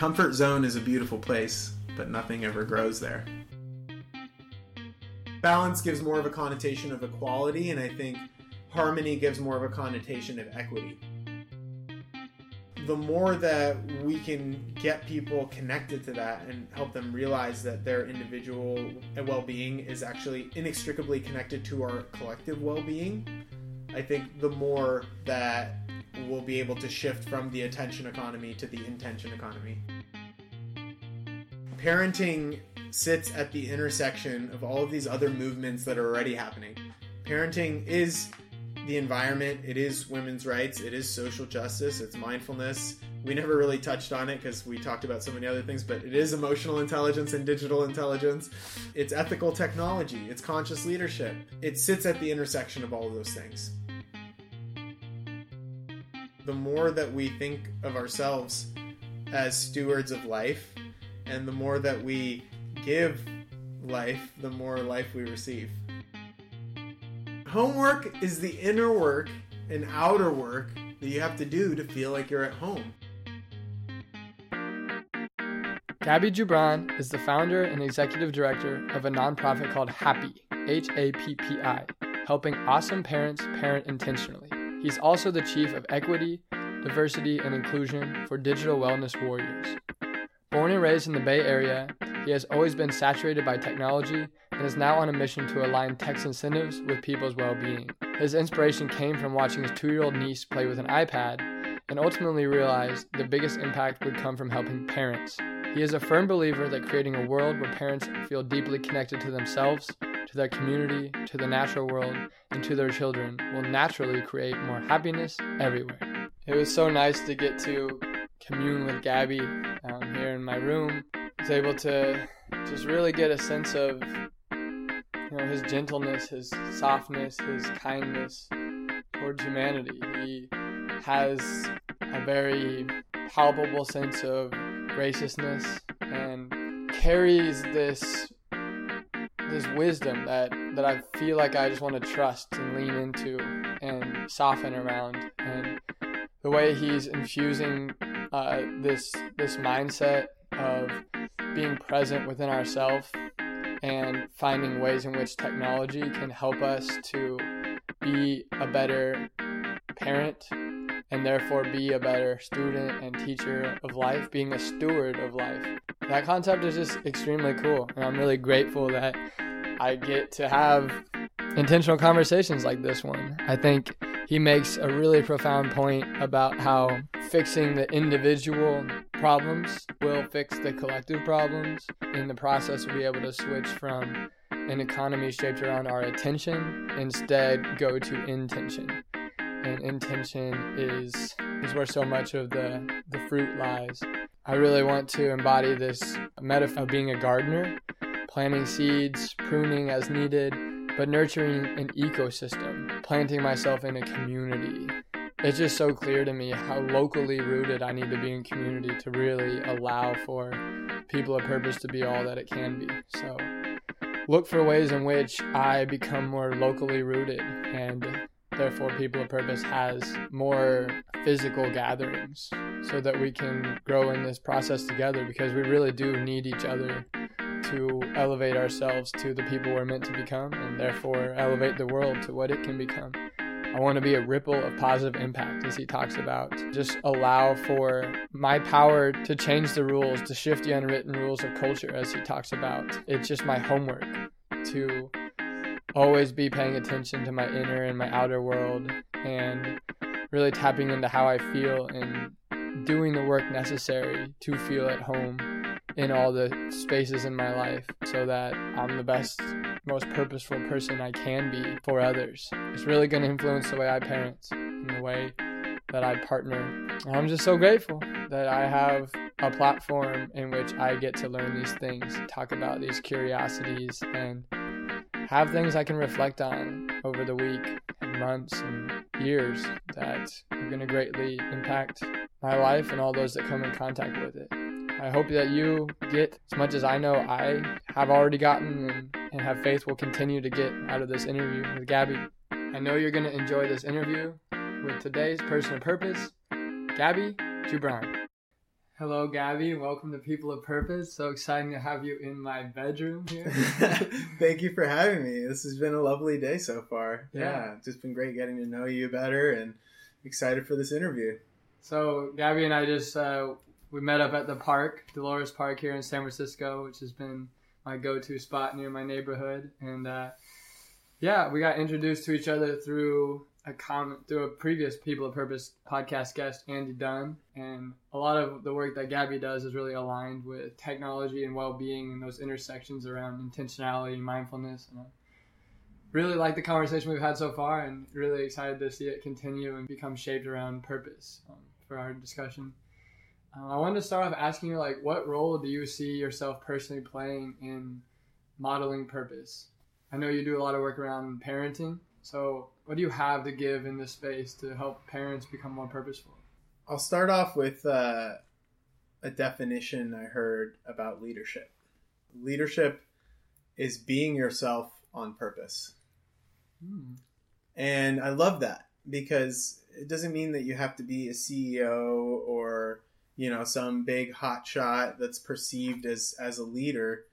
Comfort zone is a beautiful place, but nothing ever grows there. Balance gives more of a connotation of equality, and I think harmony gives more of a connotation of equity. The more that we can get people connected to that and help them realize that their individual well being is actually inextricably connected to our collective well being, I think the more that we'll be able to shift from the attention economy to the intention economy. Parenting sits at the intersection of all of these other movements that are already happening. Parenting is the environment, it is women's rights, it is social justice, it's mindfulness. We never really touched on it because we talked about so many other things, but it is emotional intelligence and digital intelligence. It's ethical technology, it's conscious leadership. It sits at the intersection of all of those things the more that we think of ourselves as stewards of life, and the more that we give life, the more life we receive. Homework is the inner work and outer work that you have to do to feel like you're at home. Gabby Jubran is the founder and executive director of a nonprofit called Happy, H A P P I, helping awesome parents parent intentionally. He's also the chief of equity, diversity, and inclusion for Digital Wellness Warriors. Born and raised in the Bay Area, he has always been saturated by technology and is now on a mission to align tech incentives with people's well being. His inspiration came from watching his two year old niece play with an iPad and ultimately realized the biggest impact would come from helping parents. He is a firm believer that creating a world where parents feel deeply connected to themselves, to their community, to the natural world, and to their children will naturally create more happiness everywhere. It was so nice to get to commune with Gabby um, here in my room. I was able to just really get a sense of you know his gentleness, his softness, his kindness towards humanity. He has a very palpable sense of graciousness and carries this this wisdom that that I feel like I just want to trust and lean into and soften around. And the way he's infusing uh, this this mindset of being present within ourselves and finding ways in which technology can help us to be a better parent and therefore be a better student and teacher of life, being a steward of life. That concept is just extremely cool, and I'm really grateful that I get to have intentional conversations like this one. I think he makes a really profound point about how fixing the individual problems will fix the collective problems. In the process, we'll be able to switch from an economy shaped around our attention, instead, go to intention. And intention is is where so much of the, the fruit lies. I really want to embody this metaphor of being a gardener, planting seeds, pruning as needed, but nurturing an ecosystem, planting myself in a community. It's just so clear to me how locally rooted I need to be in community to really allow for people of purpose to be all that it can be. So look for ways in which I become more locally rooted and therefore people of purpose has more physical gatherings so that we can grow in this process together because we really do need each other to elevate ourselves to the people we're meant to become and therefore elevate the world to what it can become. I want to be a ripple of positive impact, as he talks about. Just allow for my power to change the rules, to shift the unwritten rules of culture, as he talks about. It's just my homework to always be paying attention to my inner and my outer world and really tapping into how I feel and doing the work necessary to feel at home in all the spaces in my life so that I'm the best, most purposeful person I can be for others. It's really going to influence the way I parent and the way that I partner. And I'm just so grateful that I have a platform in which I get to learn these things, talk about these curiosities, and have things I can reflect on over the week and months and years that are going to greatly impact my life and all those that come in contact with it. I hope that you get as much as I know I have already gotten and, and have faith will continue to get out of this interview with Gabby. I know you're going to enjoy this interview with today's person of purpose, Gabby Jubran. Hello, Gabby. Welcome to People of Purpose. So exciting to have you in my bedroom here. Thank you for having me. This has been a lovely day so far. Yeah. Yeah. just been great getting to know you better and excited for this interview. So Gabby and I just uh, we met up at the park, Dolores Park here in San Francisco, which has been my go-to spot near my neighborhood. And uh, yeah, we got introduced to each other through a comment through a previous People of Purpose podcast guest, Andy Dunn. And a lot of the work that Gabby does is really aligned with technology and well-being and those intersections around intentionality and mindfulness. And I really like the conversation we've had so far, and really excited to see it continue and become shaped around purpose um, for our discussion. Uh, I wanted to start off asking you, like, what role do you see yourself personally playing in modeling purpose? I know you do a lot of work around parenting. So, what do you have to give in this space to help parents become more purposeful? I'll start off with uh, a definition I heard about leadership. Leadership is being yourself on purpose. Hmm. And I love that because it doesn't mean that you have to be a CEO or, you know, some big hot shot that's perceived as as a leader.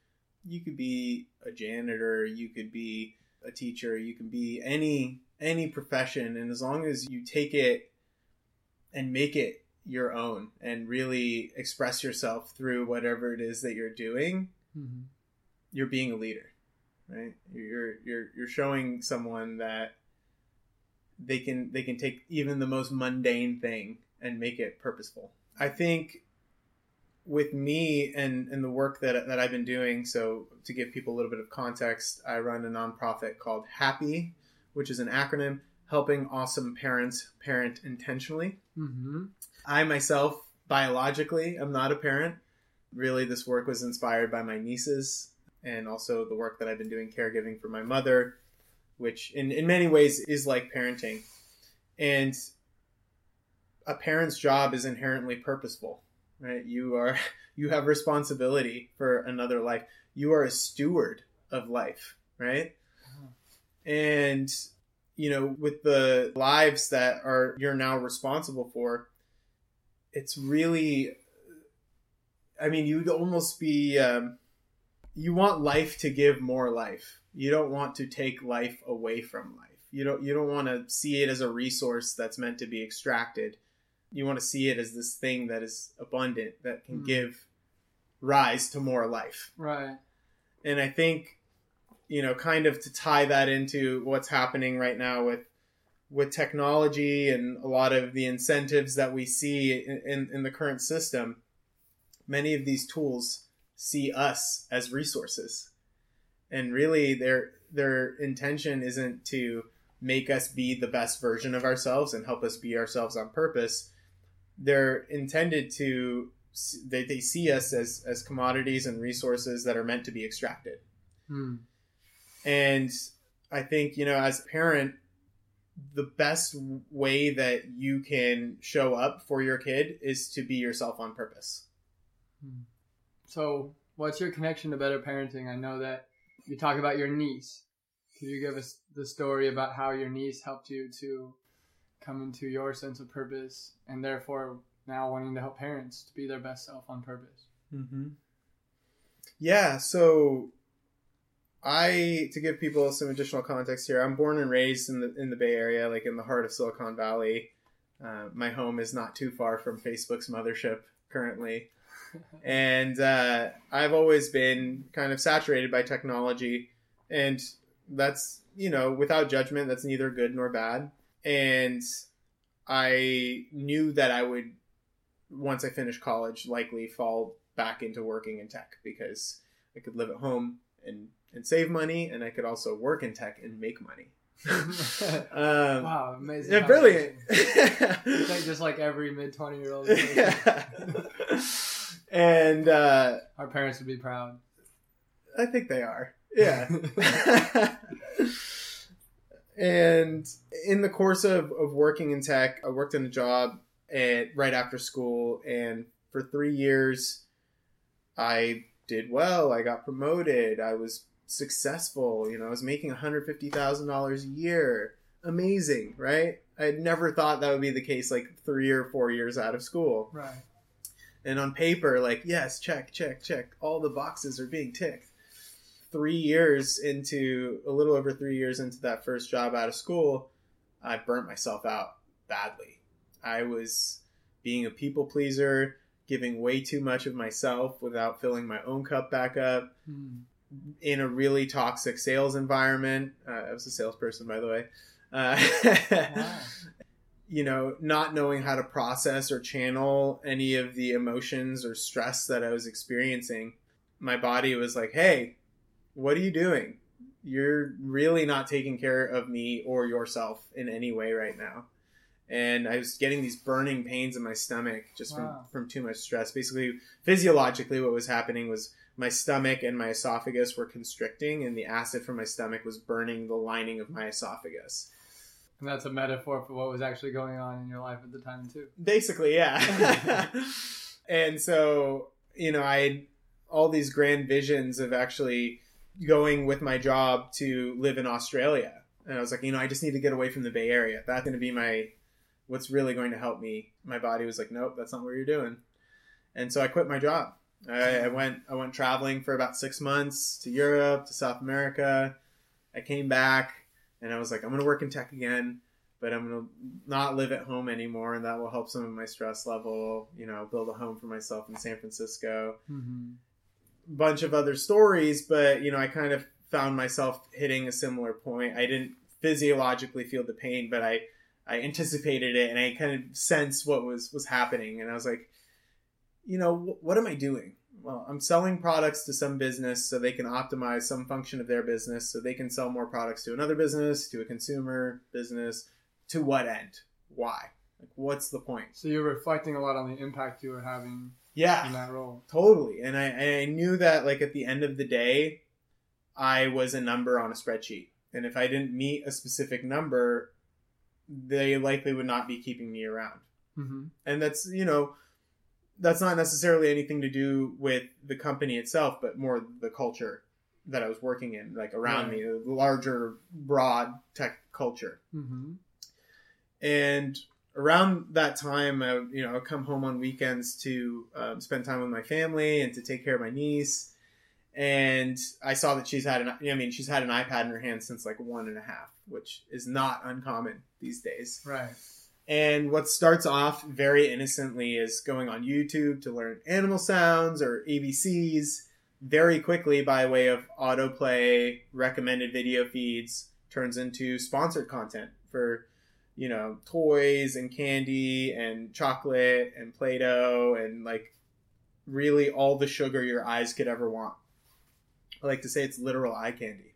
You could be a janitor, you could be a teacher, you can be any any profession and as long as you take it and make it your own and really express yourself through whatever it is that you're doing, Mhm. you're being a leader, right? You're you're you're showing someone that they can they can take even the most mundane thing and make it purposeful. I think with me and and the work that that I've been doing, so to give people a little bit of context, I run a nonprofit called Happy, which is an acronym helping awesome parents parent intentionally. Mhm. I myself, biologically, am not a parent. Really, this work was inspired by my nieces and also the work that I've been doing caregiving for my mother, which in, in many ways is like parenting. And a parent's job is inherently purposeful, right? You are you have responsibility for another life. You are a steward of life, right? And you know, with the lives that are you're now responsible for, it's really I mean, you'd almost be um, you want life to give more life. You don't want to take life away from life. You don't you don't want to see it as a resource that's meant to be extracted. You want to see it as this thing that is abundant that can Mm. give rise to more life. Right. And I think you know, kind of to tie that into what's happening right now with with technology and a lot of the incentives that we see in, in, in the current system, many of these tools see us as resources. And really their their intention isn't to make us be the best version of ourselves and help us be ourselves on purpose. They're intended to they, they see us as, as commodities and resources that are meant to be extracted. Hmm. And I think, you know, as a parent, the best way that you can show up for your kid is to be yourself on purpose. So, what's your connection to better parenting? I know that you talk about your niece. Could you give us the story about how your niece helped you to come into your sense of purpose and therefore now wanting to help parents to be their best self on purpose? Mm-hmm. Yeah, so I to give people some additional context here. I'm born and raised in the in the Bay Area, like in the heart of Silicon Valley. Uh, my home is not too far from Facebook's mothership currently, and uh, I've always been kind of saturated by technology, and that's you know without judgment, that's neither good nor bad. And I knew that I would once I finished college likely fall back into working in tech because I could live at home and and save money, and I could also work in tech and make money. um, wow, amazing. yeah, brilliant. It's like just like every mid twenty year old. Yeah. and uh, Our parents would be proud. I think they are. Yeah. and in the course of, of working in tech, I worked in a job at, right after school, and for three years, I did well. I got promoted. I was successful. You know, I was making $150,000 a year. Amazing, right? I had never thought that would be the case like three or four years out of school. Right. And on paper, like, yes, check, check, check. All the boxes are being ticked. Three years into, a little over three years into that first job out of school, I burnt myself out badly. I was being a people pleaser, giving way too much of myself without filling my own cup back up Hmm. In a really toxic sales environment. Uh, I was a salesperson, by the way. Uh, Wow. you know, not knowing how to process or channel any of the emotions or stress that I was experiencing, my body was like, hey, what are you doing? You're really not taking care of me or yourself in any way right now. And I was getting these burning pains in my stomach just Wow. from, from too much stress. Basically, physiologically, what was happening was my stomach and my esophagus were constricting, and the acid from my stomach was burning the lining of my esophagus. And that's a metaphor for what was actually going on in your life at the time too. Basically, yeah. and so, you know, I had all these grand visions of actually going with my job to live in Australia. And I was like, you know, I just need to get away from the Bay Area. That's going to be my, what's really going to help me. My body was like, nope, that's not what you're doing. And so I quit my job. I, I went, I went traveling for about six months to Europe, to South America. I came back and I was like, I'm going to work in tech again but I'm gonna not live at home anymore, and that will help some of my stress level. You know, build a home for myself in San Francisco. Mm-hmm. Bunch of other stories, but you know, I kind of found myself hitting a similar point. I didn't physiologically feel the pain, but I I anticipated it, and I kind of sensed what was was happening, and I was like, you know, what am I doing? Well, I'm selling products to some business so they can optimize some function of their business, so they can sell more products to another business, to a consumer business. To what end? Why? Like, what's the point? So you're reflecting a lot on the impact you were having Yeah, in that role. totally. And I, I knew that, like, at the end of the day, I was a number on a spreadsheet. And if I didn't meet a specific number, they likely would not be keeping me around. Mm-hmm. And that's, you know, that's not necessarily anything to do with the company itself, but more the culture that I was working in, like around me, the larger, broad tech culture. Mm-hmm. And around that time, I, you know, I'd come home on weekends to um, spend time with my family and to take care of my niece. And I saw that she's had an, I mean, she's had an iPad in her hand since like one and a half, which is not uncommon these days. Right. And what starts off very innocently is going on YouTube to learn animal sounds or ABCs. Very quickly, by way of autoplay, recommended video feeds, turns into sponsored content for, you know, toys and candy and chocolate and Play Doh and like really all the sugar your eyes could ever want. I like to say it's literal eye candy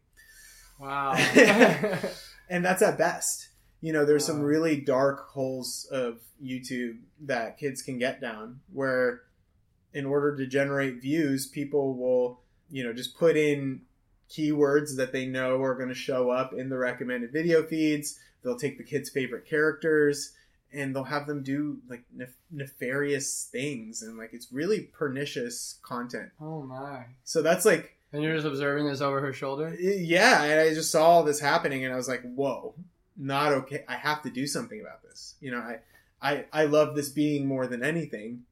Wow. and that's at best. You know, there's some uh. really dark holes of YouTube that kids can get down where in order to generate views, people will, you know, just put in keywords that they know are going to show up in the recommended video feeds. They'll take the kids' favorite characters and they'll have them do like nef- nefarious things and like it's really pernicious content. oh my. So that's like And you're just observing this over her shoulder? yeah and i just saw all this happening and i was like whoa not okay i have to do something about this. You know i i, I love this being more than anything.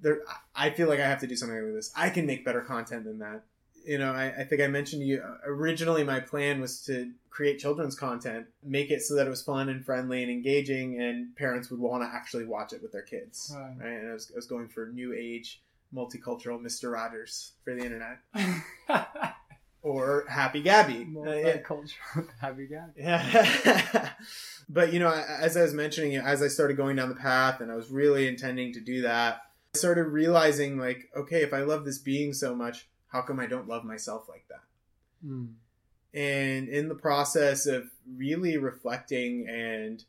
There i feel like i have to do something with this. I can make better content than that. You know i, I think i mentioned to you uh, originally my plan was to create children's content make it so that it was fun and friendly and engaging and parents would want to actually watch it with their kids. Right. right? And I was, I was going for new age multicultural mr rogers for the internet or happy gabby Uh, yeah. Happy Gabby. Yeah. but you know, as I was mentioning, as I started going down the path and I was really intending to do that, I started realizing like, okay, if I love this being so much, how come I don't love myself like that? Mm. And in the process of really reflecting and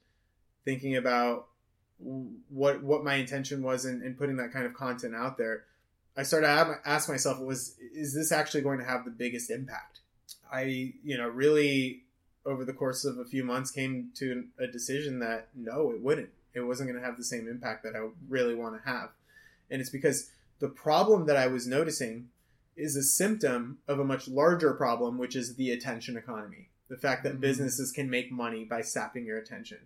thinking about what what my intention was and in putting that kind of content out there, I started to ask myself, was is this actually going to have the biggest impact? I, you know, really over the course of a few months came to a decision that no, it wouldn't. It wasn't going to have the same impact that I really want to have. And it's because the problem that I was noticing is a symptom of a much larger problem, which is the attention economy. The fact that mm-hmm. businesses can make money by sapping your attention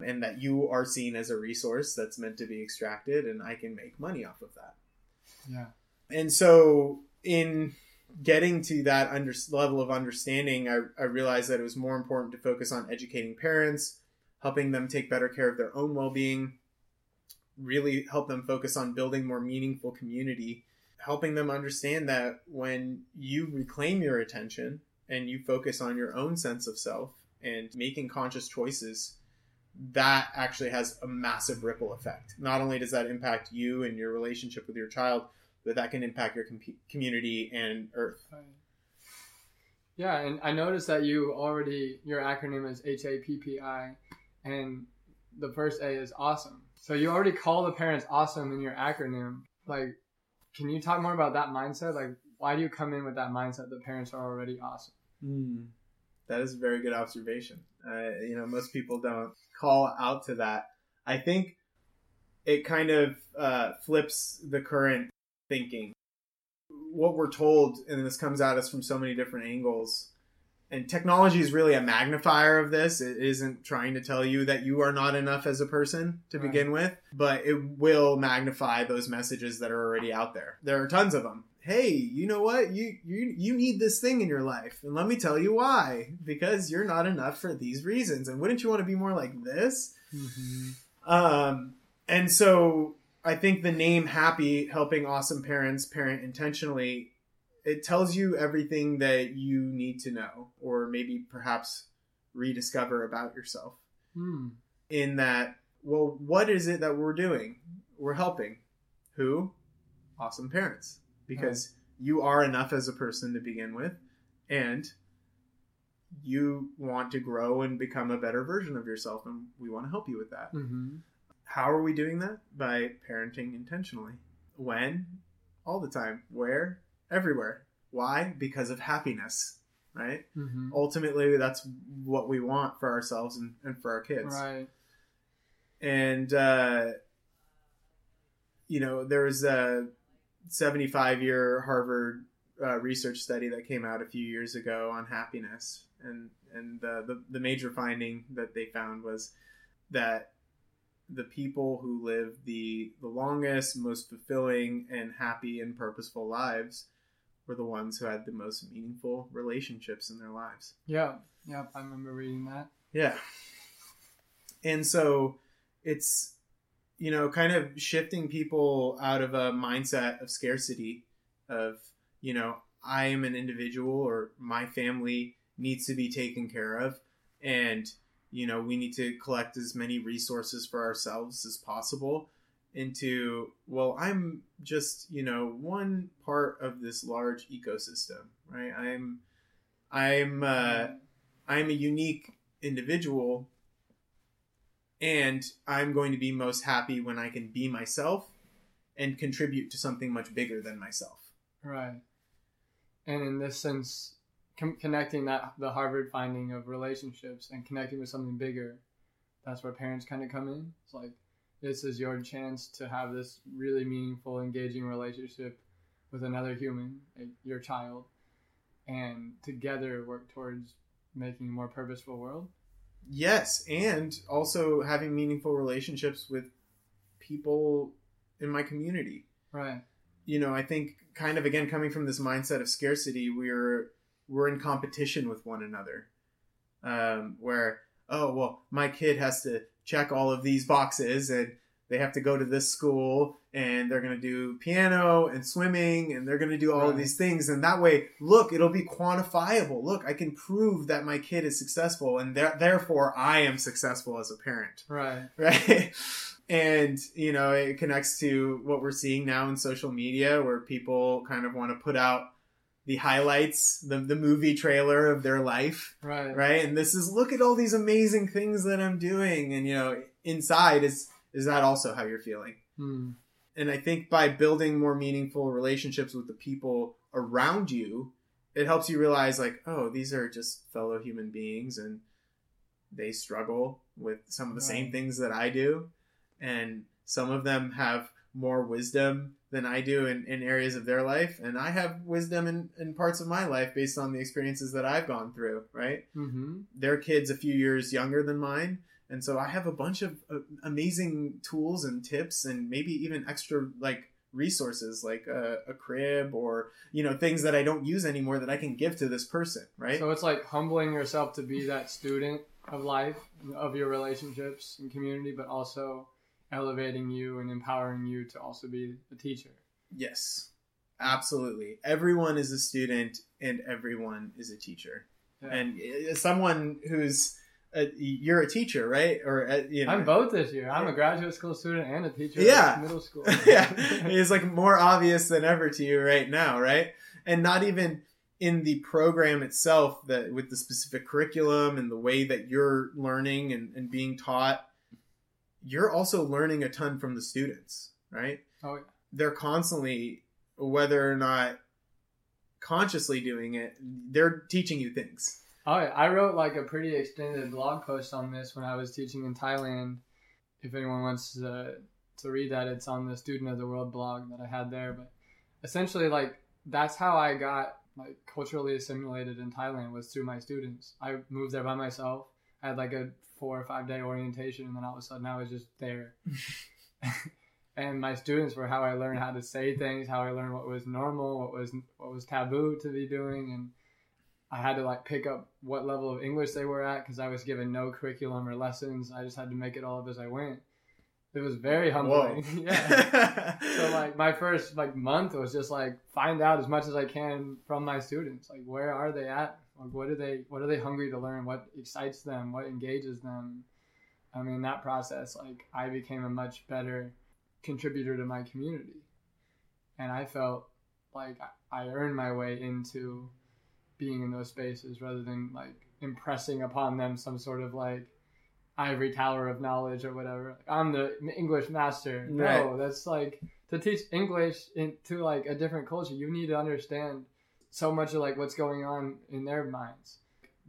and that you are seen as a resource that's meant to be extracted and I can make money off of that. Yeah. And so in getting to that under, level of understanding, I, I realized that it was more important to focus on educating parents, helping them take better care of their own well-being, really help them focus on building more meaningful community, helping them understand that when you reclaim your attention and you focus on your own sense of self and making conscious choices, that actually has a massive ripple effect. Not only does that impact you and your relationship with your child, but that can impact your com- community and Earth. Yeah, and I noticed that you already your acronym is H A P P I, and the first A is awesome. So you already call the parents awesome in your acronym. Like, can you talk more about that mindset? Like, why do you come in with that mindset that parents are already awesome? Mm, that is a very good observation. Uh, you know, most people don't call out to that. I think it kind of uh, flips the current thinking. What we're told, and this comes at us from so many different angles, and technology is really a magnifier of this. It isn't trying to tell you that you are not enough as a person to right. begin with, but it will magnify those messages that are already out there. There are tons of them. Hey, you know what? You you you need this thing in your life, and let me tell you why. Because you're not enough for these reasons, and wouldn't you want to be more like this? Mm-hmm. Um, and so I think the name Happy, helping awesome parents parent intentionally, it tells you everything that you need to know, or maybe perhaps rediscover about yourself. Hmm. In that, well, what is it that we're doing? We're helping. Who? Awesome parents. Because right. you are enough as a person to begin with, and you want to grow and become a better version of yourself, and we want to help you with that. Mm-hmm. How are we doing that? By parenting intentionally. When? All the time. Where? Everywhere. Why? Because of happiness, right? Mm-hmm. Ultimately, that's what we want for ourselves and, and for our kids. Right. And, uh, you know, there was a 75 year Harvard uh, research study that came out a few years ago on happiness. And, and uh, the, the major finding that they found was that the people who live the the longest, most fulfilling, and happy and purposeful lives were the ones who had the most meaningful relationships in their lives. Yeah, yeah, I remember reading that. Yeah, and so it's you know kind of shifting people out of a mindset of scarcity of you know I am an individual or my family needs to be taken care of and you know we need to collect as many resources for ourselves as possible into well i'm just you know one part of this large ecosystem right? I'm i'm uh, i'm a unique individual and i'm going to be most happy when i can be myself and contribute to something much bigger than myself. Right. And in this sense com- connecting that the Harvard finding of relationships and connecting with something bigger, that's where parents kind of come in. It's like this is your chance to have this really meaningful, engaging relationship with another human, eh, your child, and together work towards making a more purposeful world. Yes, and also having meaningful relationships with people in my community. Right. You know, I think kind of again coming from this mindset of scarcity, we're we're in competition with one another. Um, where oh well, my kid has to check all of these boxes and they have to go to this school and they're going to do piano and swimming and they're going to do all right. of these things. And that way look it'll be quantifiable. Look i can prove that my kid is successful and th- therefore i am successful as a parent. Right. Right? And you know it connects to what we're seeing now in social media where people kind of want to put out the highlights, the the movie trailer of their life, Right. right? And this is look at all these amazing things that I'm doing, and you know, inside is is that also how you're feeling? Hmm. And I think by building more meaningful relationships with the people around you, it helps you realize like, oh, these are just fellow human beings and they struggle with some of the same things that I do. And some of them have more wisdom than I do in, in areas of their life. And I have wisdom in, in parts of my life based on the experiences that I've gone through, right? Mm-hmm. their kids a few years younger than mine and so i have a bunch of uh, amazing tools and tips and maybe even extra like resources like a, a crib or you know things that i don't use anymore that i can give to this person right So it's like humbling yourself to be that student of life, of your relationships and community, but also elevating you and empowering you to also be a teacher. yes absolutely everyone is a student and everyone is a teacher Yeah. and uh, someone who's a, you're a teacher right or uh, you know I'm both this year. I'm a graduate school student and a teacher Yeah. middle school. yeah, it's like more obvious than ever to you right now, right? And not even in the program itself that with the specific curriculum and the way that you're learning and, and being taught, you're also learning a ton from the students, right? Oh, yeah. They're constantly, whether or not consciously doing it, they're teaching you things. Oh, yeah. I wrote like a pretty extended blog post on this when I was teaching in Thailand. If anyone wants to, to read that, it's on the Student of the World blog that I had there. But essentially, like that's how I got like culturally assimilated in Thailand was through my students. I moved there by myself. I had like a four or five day orientation, and then all of a sudden I was just there. and my students were how I learned how to say things, how I learned what was normal, what was what was taboo to be doing, and I had to like pick up what level of English they were at because I was given no curriculum or lessons. I just had to make it all up as I went. It was very humbling. yeah. So like my first like month was just like find out as much as I can from my students. Like where are they at? Like what are they what are they hungry to learn? What excites them? What engages them? I mean that process like I became a much better contributor to my community. And I felt like I earned my way into being in those spaces rather than like impressing upon them some sort of like ivory tower of knowledge or whatever. Like, I'm the English master. No, Right. that's like to teach English into like a different culture. You need to understand so much of like what's going on in their minds.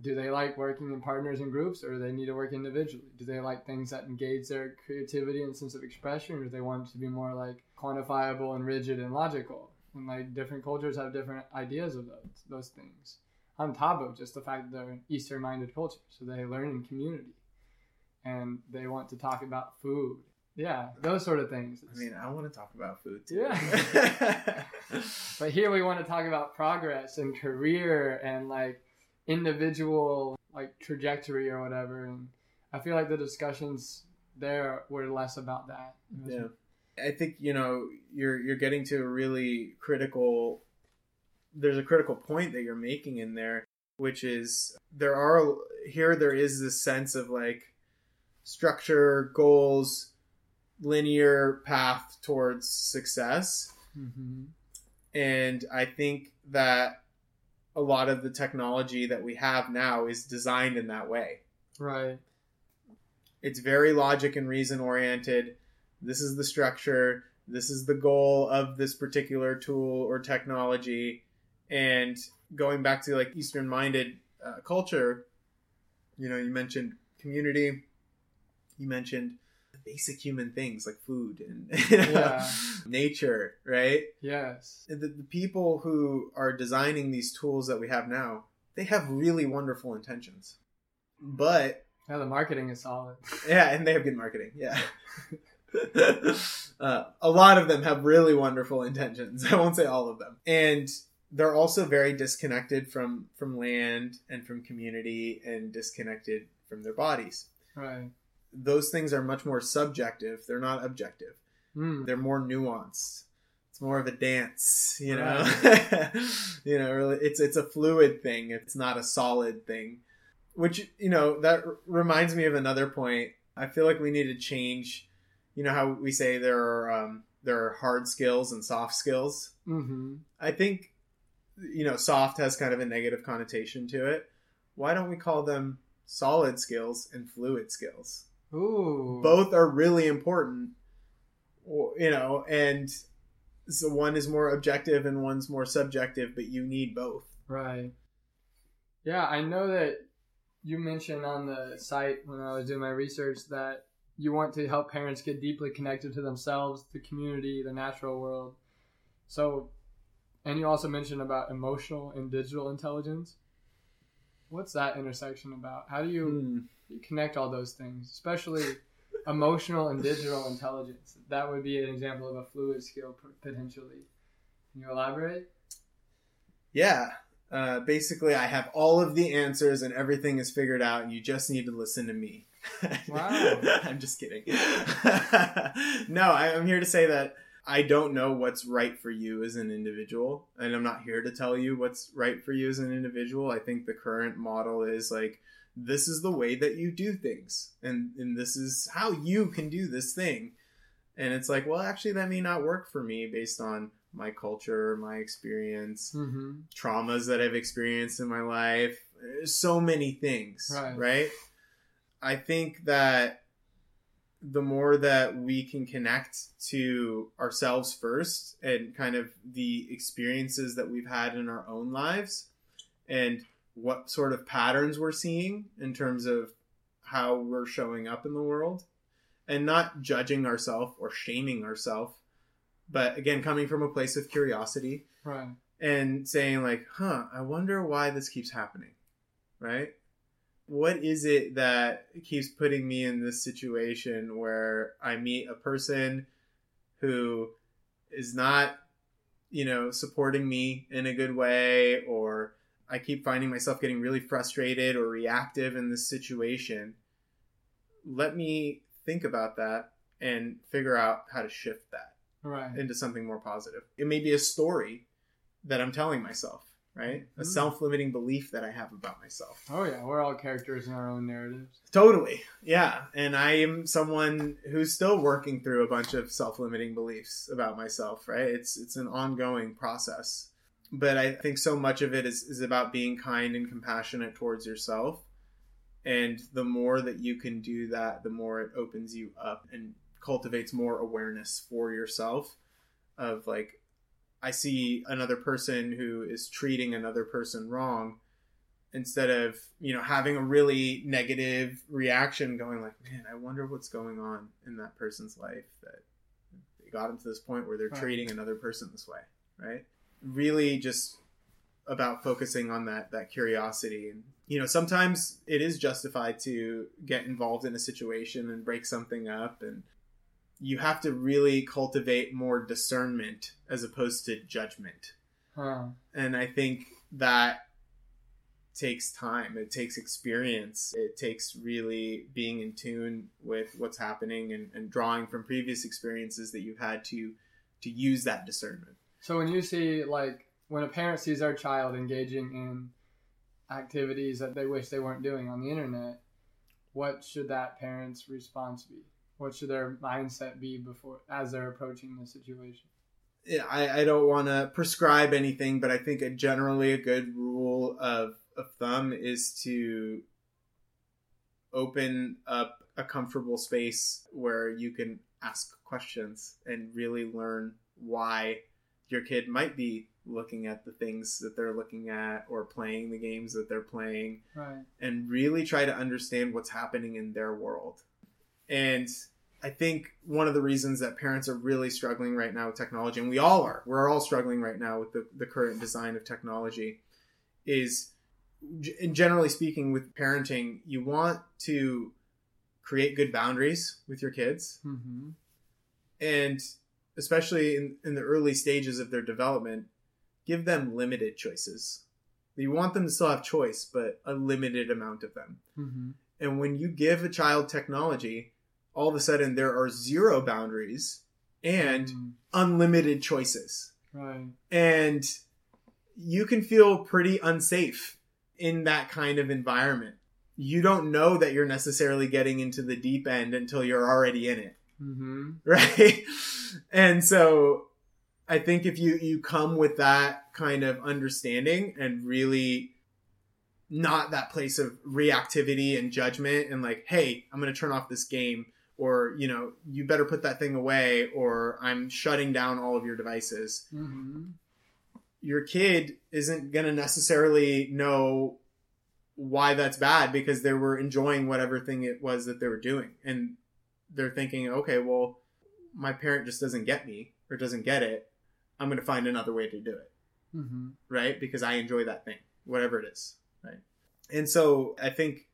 Do they like working in partners and groups, or do they need to work individually? Do they like things that engage their creativity and sense of expression, or do they want it to be more like quantifiable and rigid and logical? And like different cultures have different ideas of those those things. On top of just the fact that they're an Eastern-minded culture, so they learn in community, and they want to talk about food. Yeah, those sort of things. I mean, I want to talk about food too. Yeah. But here we want to talk about progress and career and like individual like trajectory or whatever. And I feel like the discussions there were less about that. Yeah. I think you know you're you're getting to a really critical. There's a critical point that you're making in there, which is there are here there is this sense of like structure, goals, linear path towards success, Mhm. and I think that a lot of the technology that we have now is designed in that way. Right. it's very logic and reason oriented. This is the structure. This is the goal of this particular tool or technology. And going back to like Eastern minded uh, culture, you know, you mentioned community, you mentioned basic human things like food and Yeah. nature, right? Yes. the, the people who are designing these tools that we have now, they have really wonderful intentions. But Yeah, the marketing is solid. yeah, and they have good marketing. Yeah. uh, a lot of them have really wonderful intentions. I won't say all of them. And they're also very disconnected from from land and from community and disconnected from their bodies. Right. Those things are much more subjective. They're not objective. Mm. They're more nuanced. It's more of a dance, you know. you know, really, it's it's a fluid thing. It's not a solid thing. Which you know that r- reminds me of another point. I feel like we need to change. You know how we say there are um, there are hard skills and soft skills. hmm I think you know, soft has kind of a negative connotation to it. Why don't we call them solid skills and fluid skills? Ooh. Both are really important, you know, and so one is more objective and one's more subjective, but you need both. Right. Yeah, I know that you mentioned on the site when I was doing my research that you want to help parents get deeply connected to themselves, the community, the natural world. So, and you also mentioned about emotional and digital intelligence. What's that intersection about? How do you, Hmm. Connect all those things, especially emotional and digital intelligence? That would be an example of a fluid skill potentially. Can you elaborate? Yeah. Uh, basically, I have all of the answers and everything is figured out, and you just need to listen to me. Wow. I'm just kidding. no, I, I'm here to say that I don't know what's right for you as an individual, and I'm not here to tell you what's right for you as an individual. I think the current model is like, this is the way that you do things, and, and this is how you can do this thing. And it's like, well, actually, that may not work for me based on my culture, my experience, Mm-hmm. traumas that I've experienced in my life, so many things, Right. right? I think that the more that we can connect to ourselves first and kind of the experiences that we've had in our own lives and what sort of patterns we're seeing in terms of how we're showing up in the world and not judging ourselves or shaming ourselves but again coming from a place of curiosity Right. and saying like huh i wonder why this keeps happening right what is it that keeps putting me in this situation where i meet a person who is not you know supporting me in a good way or i keep finding myself getting really frustrated or reactive in this situation let me think about that and figure out how to shift that Right. into something more positive. It may be a story that I'm telling myself, right? A Mhm. self limiting belief that I have about myself. Oh yeah, we're all characters in our own narratives. Totally. Yeah. And I am someone who's still working through a bunch of self limiting beliefs about myself, right? It's it's an ongoing process. But I think so much of it is, is about being kind and compassionate towards yourself. And the more that you can do that, the more it opens you up and cultivates more awareness for yourself of like I see another person who is treating another person wrong instead of you know having a really negative reaction going like man i wonder what's going on in that person's life that they got them to this point where they're Right. treating another person this way right really just about focusing on that that curiosity and you know sometimes it is justified to get involved in a situation and break something up and you have to really cultivate more discernment as opposed to judgment Huh. and I think that takes time. It takes experience. It takes really being in tune with what's happening and, and drawing from previous experiences that you've had to to use that discernment. So when you see like when a parent sees their child engaging in activities that they wish they weren't doing on the internet, what should that parent's response be? What should their mindset be before as they're approaching the situation? I, I don't want to prescribe anything, but I think a generally a good rule of, of thumb is to open up a comfortable space where you can ask questions and really learn why your kid might be looking at the things that they're looking at or playing the games that they're playing Right. and really try to understand what's happening in their world. And I think one of the reasons that parents are really struggling right now with technology, and we all are, we're all struggling right now with the, the current design of technology, is generally speaking, with parenting, you want to create good boundaries with your kids. Mm-hmm. And especially in, in the early stages of their development, give them limited choices. You want them to still have choice, but a limited amount of them. Mm-hmm. And when you give a child technology, all of a sudden there are zero boundaries and Mm, unlimited choices. right. And you can feel pretty unsafe in that kind of environment. You don't know that you're necessarily getting into the deep end until you're already in it, Mm-hmm. right? And so I think if you you come with that kind of understanding and really not that place of reactivity and judgment and like, hey, I'm going to turn off this game or, you know, you better put that thing away or I'm shutting down all of your devices. Mm-hmm. Your kid isn't going to necessarily know why that's bad because they were enjoying whatever thing it was that they were doing. And they're thinking, okay, well, my parent just doesn't get me or doesn't get it. I'm going to find another way to do it. Mm-hmm. Right. Because I enjoy that thing, whatever it is. Right. And so I think,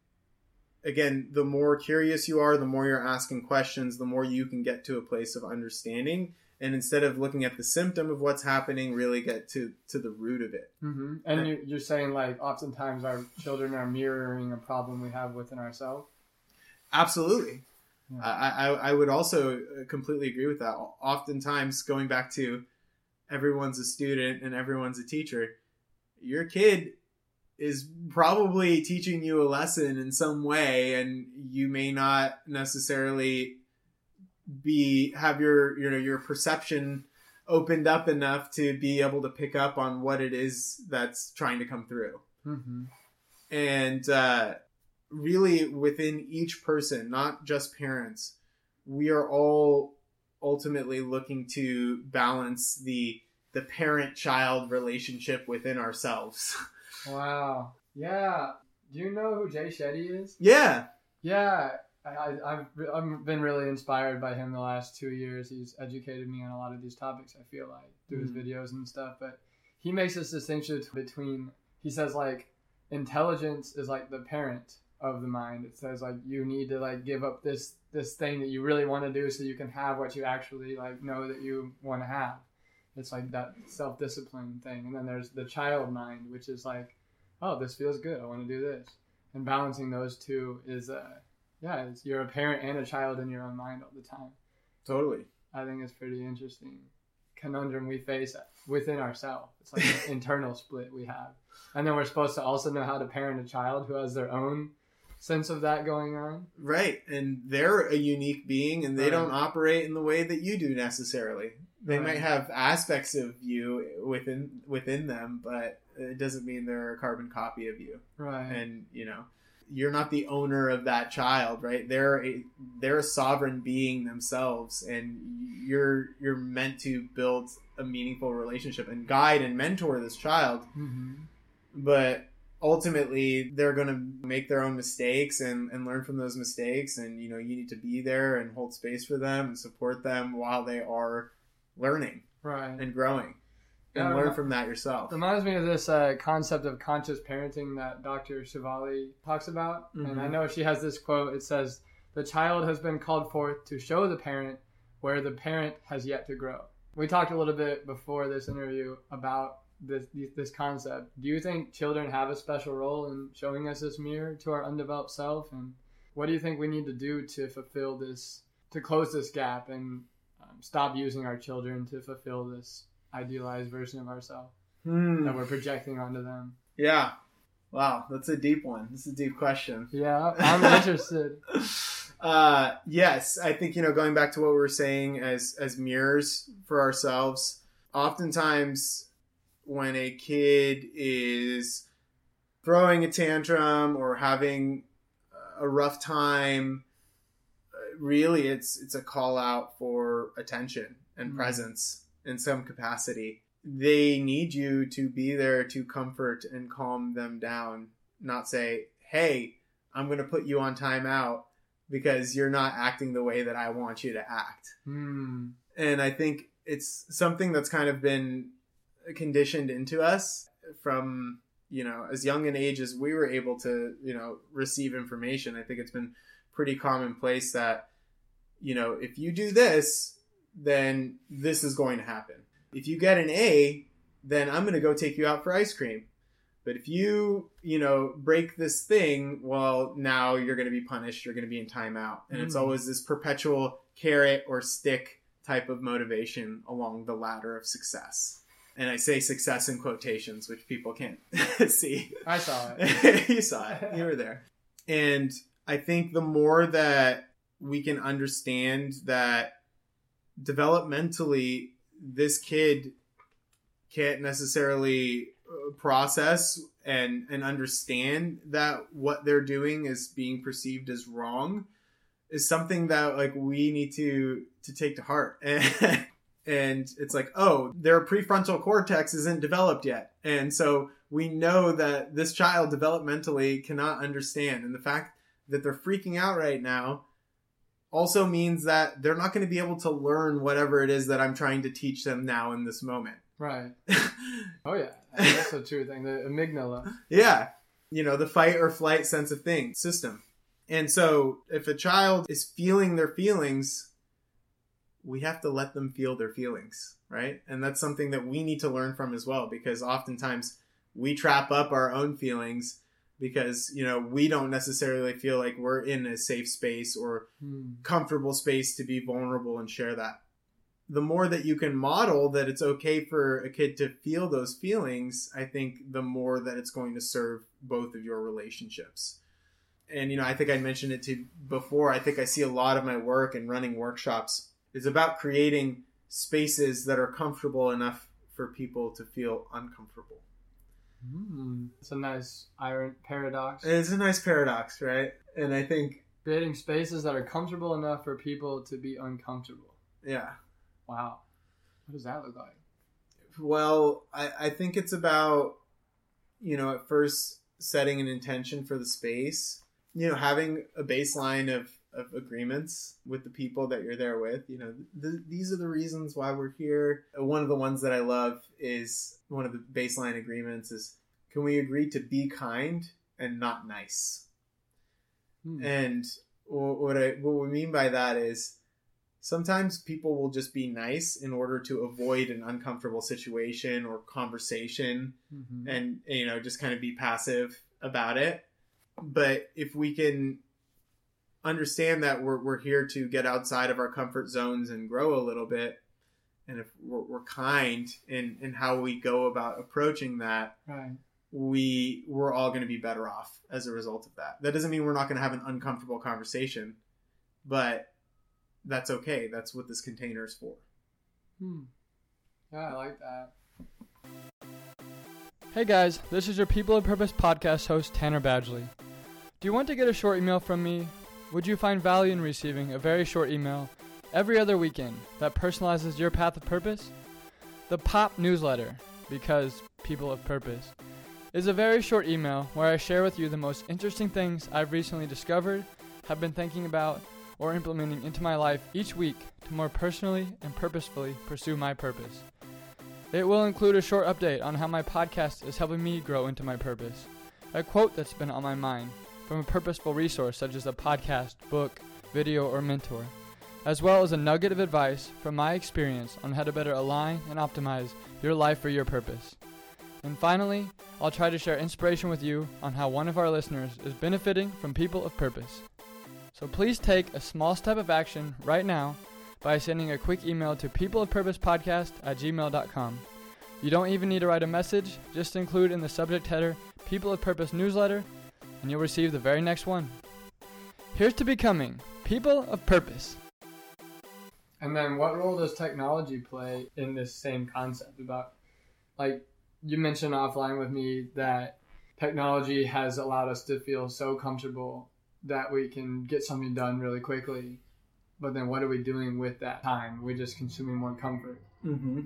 again, the more curious you are, the more you're asking questions, the more you can get to a place of understanding. And instead of looking at the symptom of what's happening, really get to, to the root of it. Mm-hmm. And you- you're saying like oftentimes our children are mirroring a problem we have within ourselves. Absolutely. Yeah. I, I, I would also uh, completely agree with that. Oftentimes, going back to everyone's a student and everyone's a teacher, your kid is probably teaching you a lesson in some way, and you may not necessarily be have your you know your perception opened up enough to be able to pick up on what it is that's trying to come through Mm-hmm. and uh, really within each person not just parents we are all ultimately looking to balance the the parent child relationship within ourselves Wow. Yeah. Do you know who Jay Shetty is? yeah Yeah. I, I've, I've been really inspired by him the last two years. He's educated me on a lot of these topics, I feel like, through his Mhm. videos and stuff. But he makes this distinction between, he says, like, intelligence is like the parent of the mind. It says, like, you need to, like, give up this, this thing that you really want to do so you can have what you actually, like, know that you want to have. It's like that self discipline thing. And then there's the child mind, which is like, oh, this feels good. I want to do this. And balancing those two is, uh, yeah, it's, you're a parent and a child in your own mind all the time. totally I think it's pretty interesting conundrum we face within ourselves. It's like an internal split we have, and then we're supposed to also know how to parent a child who has their own sense of that going on. right and they're a unique being and they Right. don't operate in the way that you do necessarily they Right. might have aspects of you within within them but it doesn't mean they're a carbon copy of you Right. and you know you're not the owner of that child right they're a they're a sovereign being themselves and you're you're meant to build a meaningful relationship and guide and mentor this child hmm but ultimately they're going to make their own mistakes and, and learn from those mistakes and you know you need to be there and hold space for them and support them while they are learning Right. and growing and Yeah, learn from that yourself Reminds me of this uh, concept of conscious parenting that Dr. Shefali talks about. And Mhm. I know she has this quote. It says, The child has been called forth to show the parent where the parent has yet to grow. We talked a little bit before this interview about this, this concept. Do you think children have a special role in showing us this mirror to our undeveloped self? And what do you think we need to do to fulfill this, to close this gap and um, stop using our children to fulfill this idealized version of ourselves? Hmm. that we're projecting onto them. yeah wow that's a deep one this is a deep question Yeah, I'm interested. uh, yes, I think you know going back to what we were saying as as mirrors for ourselves. Oftentimes, when a kid is throwing a tantrum or having a rough time, uh, really it's it's a call out for attention and Mhm. presence in some capacity. They need you to be there to comfort and calm them down, not say, "Hey, I'm going to put you on timeout because you're not acting the way that I want you to act." Hmm. And I think it's something that's kind of been conditioned into us from you know as young an age as we were able to you know receive information. I think it's been pretty commonplace that you know if you do this, then this is going to happen. If you get an A, then I'm going to go take you out for ice cream. But if you, you know, break this thing, well, now you're going to be punished. You're going to be in timeout. And it's Mm. always this perpetual carrot or stick type of motivation along the ladder of success. And I say success in quotations, which people can't see. I saw it. you saw it. You were there. And I think the more that we can understand that developmentally this kid can't necessarily uh, process and and understand that what they're doing is being perceived as wrong is something that like we need to to take to heart and and it's like oh their prefrontal cortex isn't developed yet and so we know that this child developmentally cannot understand and the fact that they're freaking out right now also means that they're not going to be able to learn whatever it is that I'm trying to teach them now in this moment. Right. oh yeah, that's a true thing. The amygdala. yeah, you know the fight or flight sense of thing system. And so, if a child is feeling their feelings, we have to let them feel their feelings, right? And that's something that we need to learn from as well, because oftentimes we trap up our own feelings because you know we don't necessarily feel like we're in a safe space or Hmm. comfortable space to be vulnerable and share that. The more that you can model that it's okay for a kid to feel those feelings, I think the more that it's going to serve both of your relationships. And you know, I think I mentioned it to before. I think I see a lot of my work and running workshops is about creating spaces that are comfortable enough for people to feel uncomfortable. Hmm. It's a nice iron paradox. It's a nice paradox, right? And I think, Creating spaces that are comfortable enough for people to be uncomfortable. yeah, Wow. What does that look like? Well, I, I think it's about, you know, at first setting an intention for the space, you know, having a baseline of, of agreements with the people that you're there with. You know, th- these are the reasons why we're here. One of the ones that I love is one of the baseline agreements is can we agree to be kind and not nice? Hmm. And what I what we mean by that is sometimes people will just be nice in order to avoid an uncomfortable situation or conversation Mhm. and you know just kind of be passive about it. But if we can understand that we're we're here to get outside of our comfort zones and grow a little bit, and if we're, we're kind in in how we go about approaching that, Right. we we're all going to be better off as a result of that. That doesn't mean we're not going to have an uncomfortable conversation, but that's okay. That's what this container is for. Hmm. Yeah, I like that. Hey guys, this is your People of Purpose podcast host, Tanner Badgley. Do you want to get a short email from me? Would you find value in receiving a very short email every other weekend that personalizes your path of purpose? The POP newsletter, because People of Purpose, is a very short email where I share with you the most interesting things I've recently discovered, have been thinking about, or implementing into my life each week to more personally and purposefully pursue my purpose. It will include a short update on how my podcast is helping me grow into my purpose, a quote that's been on my mind from a purposeful resource such as a podcast, book, video, or mentor, as well as a nugget of advice from my experience on how to better align and optimize your life for your purpose. And finally, I'll try to share inspiration with you on how one of our listeners is benefiting from people of purpose. So please take a small step of action right now by sending a quick email to peopleofpurposepodcast at gmail.com. You don't even need to write a message, just include in the subject header People of Purpose newsletter, and you'll receive the very next one. Here's to becoming People of Purpose. And then, what role does technology play in this same concept about, like, you mentioned offline with me that technology has allowed us to feel so comfortable that we can get something done really quickly. But then what are we doing with that time? We're just consuming more comfort. Mm-hmm.